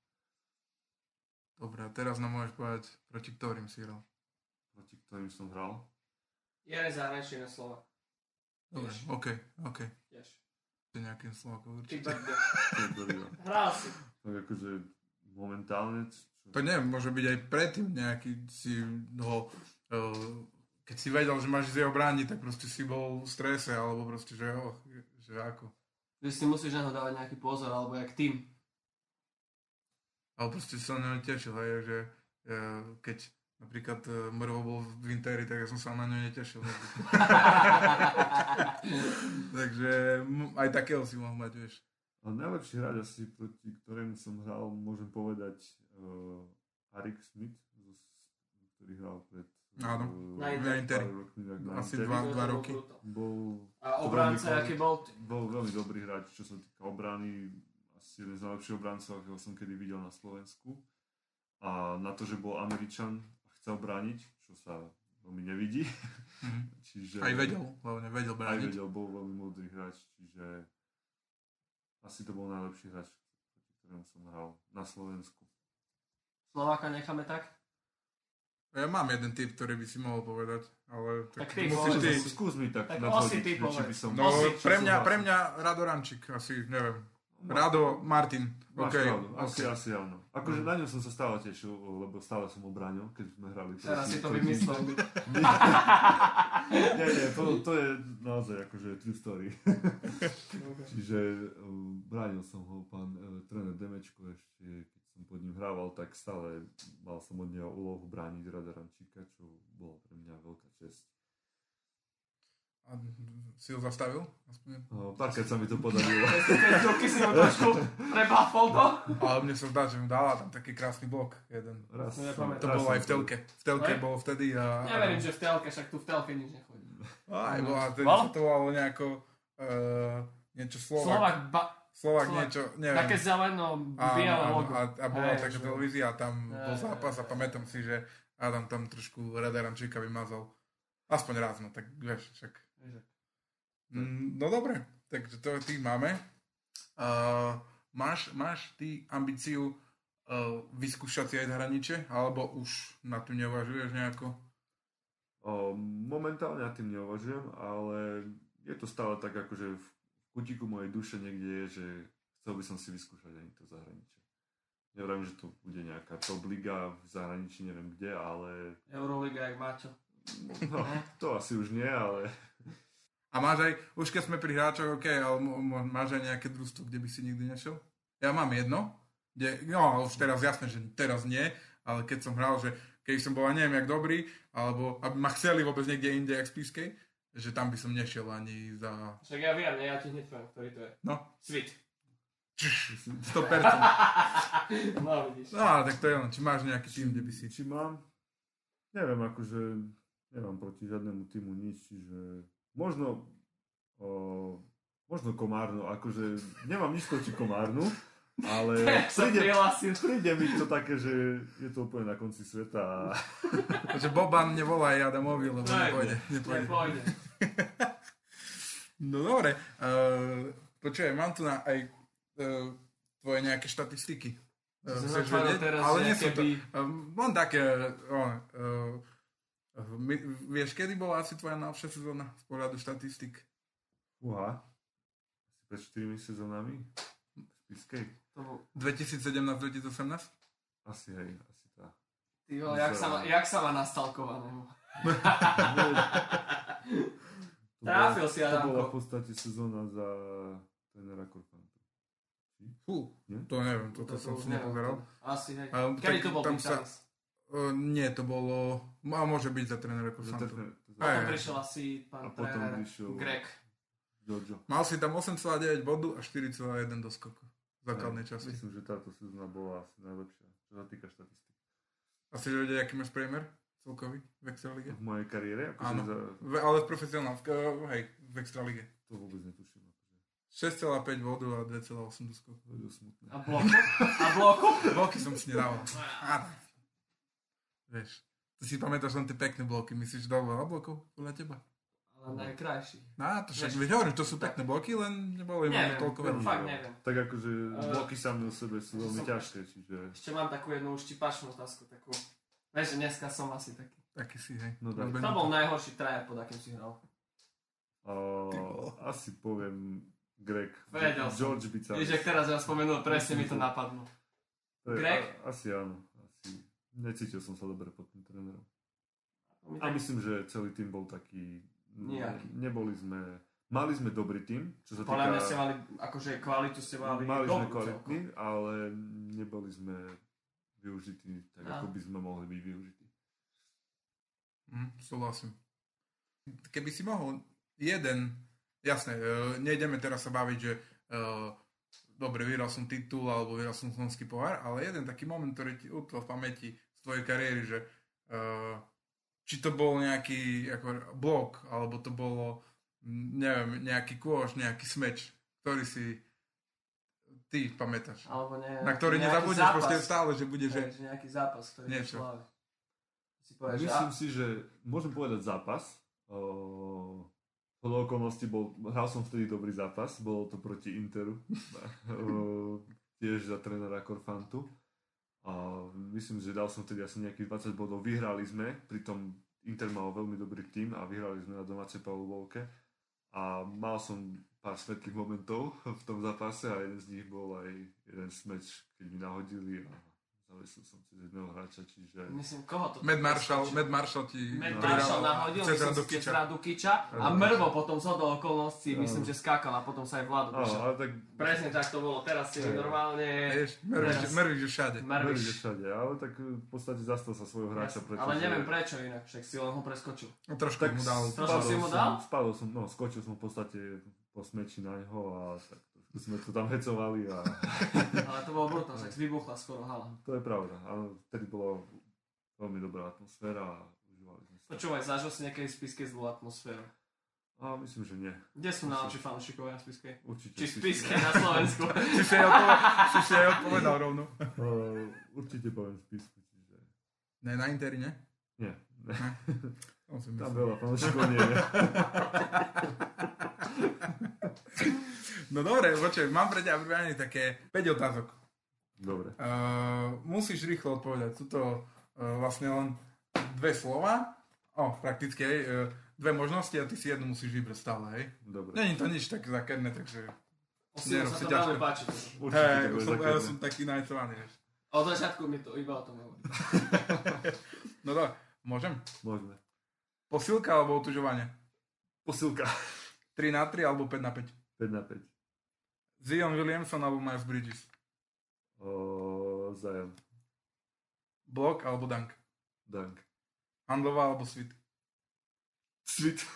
Dobre, a teraz nám môžeš povedať, proti ktorým si hral. Proti ktorým som hral. Ja nezahraničný na slova. Dobre, Tiež. OK, OK. Tiež. To je nejakým Slovakom určite. (laughs) Hral si. Tak akože momentálne, čo, To neviem, môže byť aj predtým nejaký si ho... e, keď si vedel, že máš z jeho brániť, tak proste si bol v strese, alebo proste, že jo, že ako. Že si musíš na ho dávať nejaký pozor, alebo jak tým. Ale proste sa na ňo tešil, hej, že e, keď napríklad e, Mrvo bol v Interi, tak ja som sa na ňo netešil. (laughs) Takže m- aj takého si mohol mať, vieš. A najlepší hráč asi, proti ktorému som hral, môžem povedať uh, Arik Smith, ktorý hral pred Áno. Na tak na Asi Interi. dva, dva roky. Bol, A obránca, Veľmi aký bol? bol veľmi dobrý hráč, čo sa týka obrany. Asi jeden z najlepších obrancov, akého som kedy videl na Slovensku. A na to, že bol Američan a chcel brániť, čo sa veľmi nevidí. Mhm. (laughs) Čiže, Aj vedel, hlavne vedel Aj brániť. vedel, bol veľmi múdry hráč, čiže asi to bol najlepší hráč, proti ktorému som hral na Slovensku. Slováka necháme tak? Ja mám jeden typ, ktorý by si mohol povedať, ale tak, Tak ty musíš ty. Skús, mi tak, Tak že či by som... No, Osi, pre mňa, pre mňa Rado Rančík, asi, neviem. Má- Rado Martin, Máš OK. pravdu, asi, OK. asi áno. Akože Mm. na ňom som sa stále tešil, lebo stále som ho bránil, keď sme hrali. Teraz si to vymyslel. (laughs) nie, nie, to, to je naozaj akože true story. Čiže um, bránil som ho pán uh, tréner Demečko ešte, keď som pod ním hrával, tak stále mal som od neho úlohu brániť Rada Rančíka, čo bola pre mňa veľká čest. A si ho zastavil? Aspoň. Uh, párkrát sa mi to podarilo. (laughs) Roky si ho trošku prebáfol to. Ale mne sa zdá, že mu dala tam taký krásny blok jeden. Raz, No, nepamätám. To bolo aj v telke. V telke bolo vtedy a... Neverím, že v telke, však tu v telke nič nechodí. Aj, bola, vtedy sa to volalo nejako... Uh, niečo Slovak. Slovak, ba, Slovak Slovak. niečo, neviem. také zeleno, biele logo. a, a bola taká televízia a tam Hej, bol zápas a pamätám si, že Adam tam trošku Rada vymazal. Aspoň raz, no tak vieš, však. Mm, No dobre, takže to tým máme. Uh, máš, máš ty ambíciu uh, vyskúšať si aj zahraničie, alebo už na to neuvažuješ nejako? O, momentálne nad tým neuvažujem, ale je to stále tak akože v kutiku mojej duše niekde je, že chcel by som si vyskúšať aj to zahraničie. Neviem, že to bude nejaká top liga v zahraničí, neviem kde, ale Euroliga, jak Maťo. No, to asi už nie, ale A máš aj, už keď sme pri hráčoch, OK, ale máš aj nejaké družstvo, kde by si nikdy nešiel? Ja mám jedno, kde, no už teraz jasné, že teraz nie, ale keď som hral, že keď som bol, neviem, jak dobrý, alebo aby ma chceli vôbec niekde inde, jak Spískej, že tam by som nešiel ani za Však ja viem, ne, ja ti hneď poviem, ktorý to je. No. Svit. 100%. (laughs) No vidíš. No tak to je ono, či máš nejaký tým, kde by si... či mám, neviem, akože nemám proti žiadnemu týmu nič, čiže možno o, možno Komárnu, akože nemám nič proti Komárnu, ale (laughs) príde, príde mi to také, že je to úplne na konci sveta a (laughs) Že Boban nevolaj Adamovi, lebo Ne, nepôjde. nepôjde. Nepôjde. (laughs) No dobre. Uh, počujem, mám tu na aj uh, tvoje nejaké štatistiky. Uh, chceš vedieť? teraz, Ale nie sú to... Um, mám také... Uh, uh, my, vieš, kedy bola asi tvoja najlepšia sezóna z pohľadu štatistik? Uha. Asi pred 4 sezónami? Spiskej? To bol, 2017-2018? Asi hej, asi tá. ty vole, jak sa, ma, jak sa má nastalkovaného. (laughs) To bola- si, To Adamko. bola v podstate sezóna za trénera Korfantu. Fú, to neviem, toto som si nepozeral. Asi, hej. Kedy tak to bol tam sa-? Uh, nie, to bolo... A môže byť za trénera tréner- za- Aj, Potom aj. prišiel asi A pán potom tréner Greg. Jojo. Mal si tam 8,9 bodu a 4,1 do skoku základnej časti. Myslím, že táto sezóna bola asi najlepšia, čo sa týka štatistik. A chceš vedieť, aký máš priemer celkový v Extralige? V mojej kariére, akože Áno. za, V, ale v profesionál, v, hej, v Extralige. to vôbec netuším. Akože. 6,5 bodu a 2,8 do skoku. To je dosť smutné. A bloku? A bloku? Bloky som si nedával. Á, Vieš, ty si pamätáš len tie pekné bloky, myslíš, že dal veľa blokov podľa teba? Ale najkrajší. No, to však, Vieš- veď hovorím, to sú pekné bloky, len nebolo im Neviem, toľko veľa. fakt neviem. Tak akože bloky sami o sebe sú veľmi som- ťažké, čiže... Ešte mám takú jednu štipačnú otázku, takú. Vieš, že dneska som asi taký. Taký si, hej. No. Rozbehnutý. To bol najhorší trajer, pod akým si hral. Uh, asi poviem Greg. Vedel som. George Bicaris. Vieš, ak teraz ja spomenul, presne mi to napadlo. Greg? A, asi áno. Necítil som sa dobre pod tým trénerom. A myslím, že celý tým bol taký... Nejaký. Neboli sme... Mali sme dobrý tým, čo sa Podľa mňa týka... ste mali, akože kvalitu ste mali, mali sme dobrú kvalitný, celkom. ale neboli sme využití tak, ako by sme mohli byť využití. Mhm, súhlasím. Keby si mohol jeden, jasné, e, nejdeme teraz sa baviť, že e, dobre, vyhral som titul alebo vyhral som slovenský pohár, ale jeden taký moment, ktorý ti utkol v pamäti z tvojej kariéry, že e, či to bol nejaký ako blok, alebo to bolo neviem, nejaký kôž, nejaký smeč, ktorý si ty pamätáš. Alebo ne, Na ktorý nezabudneš zápas. proste stále, že bude, že... Že nejaký zápas, ktorý Niečo. Si povieš, že Myslím si, že môžem povedať zápas. O, podľa okolností bol, hral som vtedy dobrý zápas, bolo to proti Interu, (laughs) tiež za trénera Korfantu. A myslím, že dal som vtedy asi nejakých 20 bodov. Vyhrali sme, pritom Inter mal veľmi dobrý tým a vyhrali sme na domácej palubovke. A mal som pár svetlých momentov (laughs) v tom zápase a jeden z nich bol aj jeden smeč, keď mi nahodili a zavesil som cez jedného hráča, čiže... Myslím, koho to? Mad Marshall? Mad Marshall ti... No. Marshall nahodil, cez myslím, Radukiča. cez Radukiča a. Mrvo potom z hodou okolností, Áno. myslím, že skákal a potom sa aj Vlado Áno, došiel. ale tak... Presne tak to bolo, teraz si Hej. normálne Vieš, mrvíš, Teraz. mrvíš všade. Mrvíš mrvíš. všade, ale tak v podstate zastal sa svojho hráča, pretože... Ale neviem prečo inak, však si len ho preskočil. No, trošku Tak mu dal. Trošku si mu som, dal? Spadol som, no skočil som v podstate po smeči na ňo a tak sme to tam hecovali a (laughs) Ale to bolo brutálne, však vybuchla skoro hala. to je pravda. Áno, vtedy bola veľmi dobrá atmosféra a užívali sme sa. Počúvaj, zažil si niekedy v Spiske zlú atmosféru. A myslím, že nie. Kde sú najlepší fanúšikovia v Spiske? Určite. Či v Spiske na Slovensku? (laughs) Si si aj odpovedal, rovno. (laughs) Uh, určite poviem spisku, čiže... Ne, na Interi, ne? Nie. On si Tam veľa fanúšikov nie je. No dobre, počuj, mám pre ťa pripravených také 5 otázok. Dobre. Uh, musíš rýchlo odpovedať. Sú to uh, vlastne len dve slova. O, prakticky, hej, uh, dve možnosti a ty si jednu musíš vybrať stále, hej. Dobre. Není to nič tak zákerné, takže... Nerob sa to veľmi páči. Určite Hej, to som, ja zakerné. som taký najcovaný, vieš. Od začiatku mi to iba o tom hovorí. (laughs) No dobre, môžem? Môžeme. Posilka alebo otužovanie? Posilka. 3 na 3 alebo 5 na 5? 5 na 5. Zion Williamson alebo Miles Bridges? O, Zion. Blok alebo dunk? Dank. Handlová alebo svit? Svit. (laughs)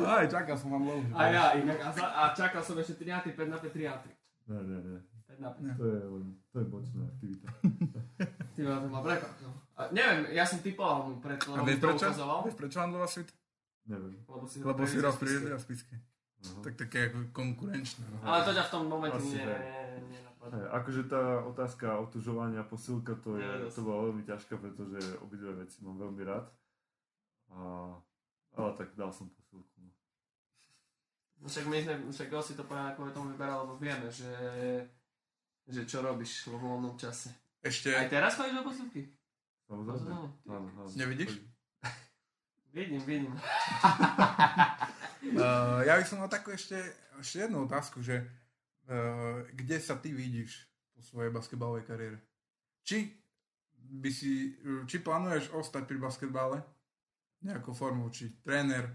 Aj, čakal som vám dlho. A ja inak, a, za, a čakal som ešte 3 na 3, 5 na 5, 3 na 3. Ne, ne, ne. 5 na 5. Ne. To je to je bočná aktivita. (laughs) Ty ma to ma prekvapil. A neviem, ja som typoval mu pred, A lebo mi to ukazoval. Vieš prečo handlová svit? Neviem. Lebo si, Lebo si raz pri a spisky. Aha. Tak také ako konkurenčné. No. Ale to ťa v tom momente Asi nie, nie, nie. Hej, akože tá otázka otužovania posilka, to, je, Nie, to bola veľmi ťažká, pretože obidve veci mám veľmi rád. A Ale tak dal som posilku. No. No však my sme, však si to povedal, kvôli tomu vyberal, lebo vieme, že, že čo robíš vo voľnom čase. Ešte, Aj teraz chodíš do posilky? Samozrejme. Nevidíš? Vidím, vidím. (laughs) Uh, ja by som mal takú ešte, ešte jednu otázku, že uh, kde sa ty vidíš po svojej basketbalovej kariére? Či by si, či plánuješ ostať pri basketbale nejakou formou, či tréner,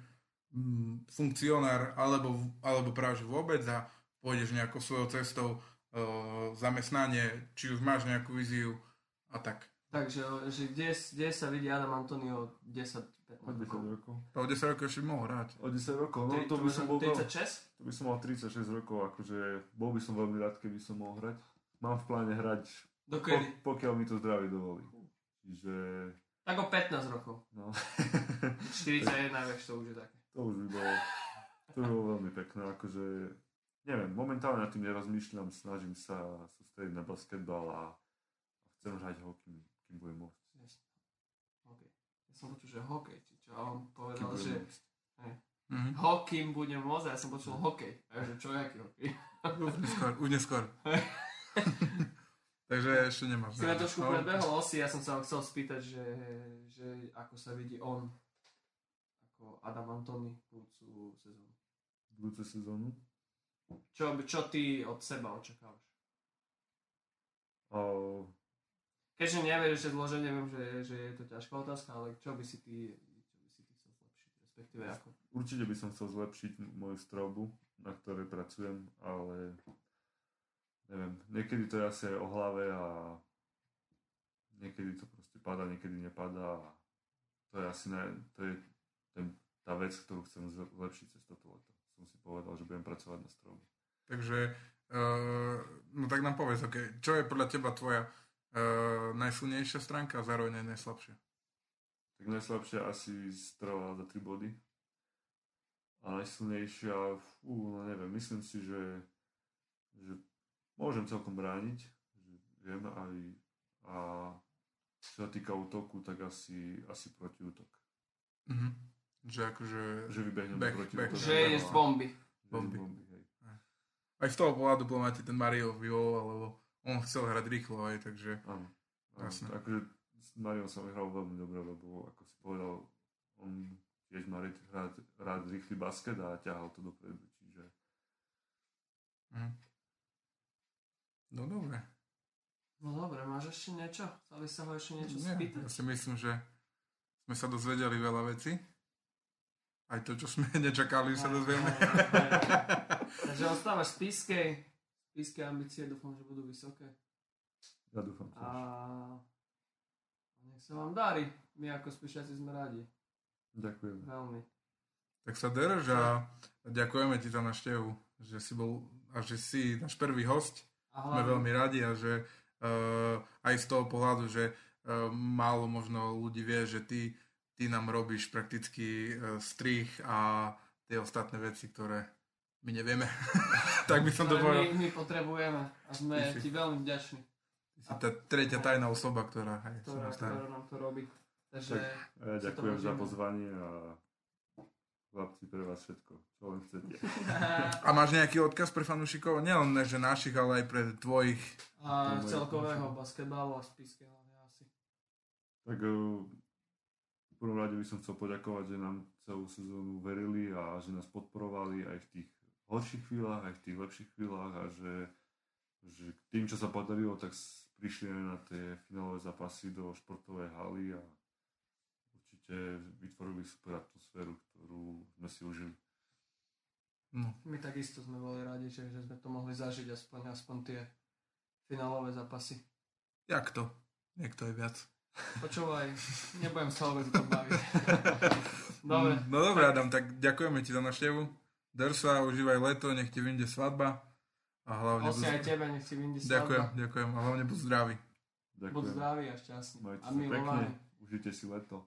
mm, funkcionár, alebo, alebo práve vôbec a pôjdeš nejakou svojou cestou uh, zamestnanie, či už máš nejakú víziu a tak. Takže že kde, kde sa vidí Adam Antonio 10-15 O 10 rokov? o 10 rokov ešte by mohol hrať. O 10 rokov, no Tri- to by som bol veľ- 36? to by som mal 36 rokov, akože bol by som veľmi rád, keby som mohol hrať. Mám v pláne hrať, Dokedy? po, pokiaľ mi to zdravie dovolí. Čiže, Tak o 15 rokov. no, (laughs) 41 vieš, to už je také. to už by bolo, to by bolo veľmi pekné, akože, neviem, momentálne nad tým nerozmýšľam, snažím sa sústrediť na basketbal a, a chcem hrať ho, kým, kým budem môcť. Som počul, že hokej, či čo, a on povedal, že. Mhm. hokým budem môcť, ja som počul hokej. A ja, že čo, jaký hokej? Už neskôr, už neskôr. (laughs) Takže ešte nemáš. Si ma trošku predbehol osy, ja som sa chcel spýtať, že, že ako sa vidí on, ako Adam Antony budúcu sezónu. Budúcu sezónu. Čo, čo ty od seba očakávaš? A, Keďže nevieš ešte zloženie, viem, že, že je to ťažká otázka, ale čo by si ty, čo by si ty chcel zlepšiť, respektíve ako? určite by som chcel zlepšiť moju strobu, na ktorej pracujem, ale neviem, niekedy to je asi aj o hlave a niekedy to proste padá, niekedy nepadá a to je asi ne, to je ten, tá vec, ktorú chcem zle- zlepšiť cez toto leto. Som si povedal, že budem pracovať na strobe. Takže, uh, no tak nám povedz, okay, čo je podľa teba tvoja uh, najsilnejšia stránka a zároveň aj najslabšia? Tak najslabšia asi strela za 3 body. A najsilnejšia, fú, no neviem, myslím si, že, že môžem celkom brániť, že viem aj a čo sa týka útoku, tak asi, asi protiútok. Mhm. Že akože, Že vybehnem Back- protiútoku. back. Že ideš z bomby. Bomby. bomby hej. aj z toho pohľadu ti ten Mario vyvolal, lebo on chcel hrať rýchlo aj, takže Áno. áno. Akože s Mariom som hral veľmi dobre, lebo ako si povedal, on tiež má rád, rád, rýchly basket a ťahal to dopredu. Čiže mhm. No dobre. No dobre, máš ešte niečo? Chcel by sa ho ešte niečo Nie, spýtať? ja si myslím, že sme sa dozvedeli veľa vecí. Aj to, čo sme (laughs) nečakali, že sa dozvieme. Takže ostávaš z Pískej. Píske ambície dúfam, že budú vysoké. ja dúfam A tiež. nech sa vám darí. My ako spíšiaci sme radi. Ďakujem. Veľmi. Tak sa drž a ďakujeme ti za návštevu, že si bol a že si náš prvý host. A Sme veľmi radi a že uh, aj z toho pohľadu, že uh, málo možno ľudí vie, že ty, ty nám robíš prakticky uh, strich a tie ostatné veci, ktoré my nevieme. (laughs) tak by som to povedal. my, my potrebujeme a sme Ty si- ti veľmi vďační, Ty si tá tretia tajná osoba, ktorá, hej, ktorá, ktorá nám to robí. Takže A ja to ďakujem za pozvanie a chlapci pre vás všetko, čo len chcete. A máš nejaký odkaz pre fanúšikov? Nielen že našich, ale aj pre tvojich. a celkového basketbalu a hlavne asi. Tak eh, v prvom rade by som chcel poďakovať, že nám celú sezónu verili a že nás podporovali aj v tých horších chvíľach, aj v tých lepších chvíľach a že, že tým, čo sa podarilo, tak prišli aj na tie finálové zápasy do športovej haly a určite vytvorili super atmosféru, ktorú sme si užili. No, My takisto sme boli radi, že, že sme to mohli zažiť aspoň, aspoň tie finálové zápasy. jak to? Niekto je viac. Počúvaj, nebudem sa o tom baviť. (laughs) Dobre, No dobre, Adam, tak ďakujeme ti za návštevu. Drž sa, užívaj leto, nech ti vyjde svadba. A hlavne Osi aj tebe, nech si vyjde Ďakujem, svadba. ďakujem. A hlavne buď zdravý. Buď Ďakujem. zdravý a šťastný. Majte A sa pekne, užite si leto.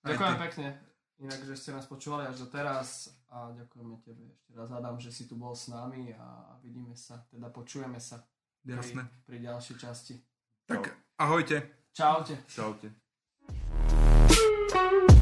Aj Ďakujem ty. pekne. Inak, že ste nás počúvali až do teraz a ďakujeme tebe ešte raz Adam, že si tu bol s nami a vidíme sa, teda počujeme sa pri, Jasné. pri ďalšej časti. Tak ahojte. Čaute. Čaute. You.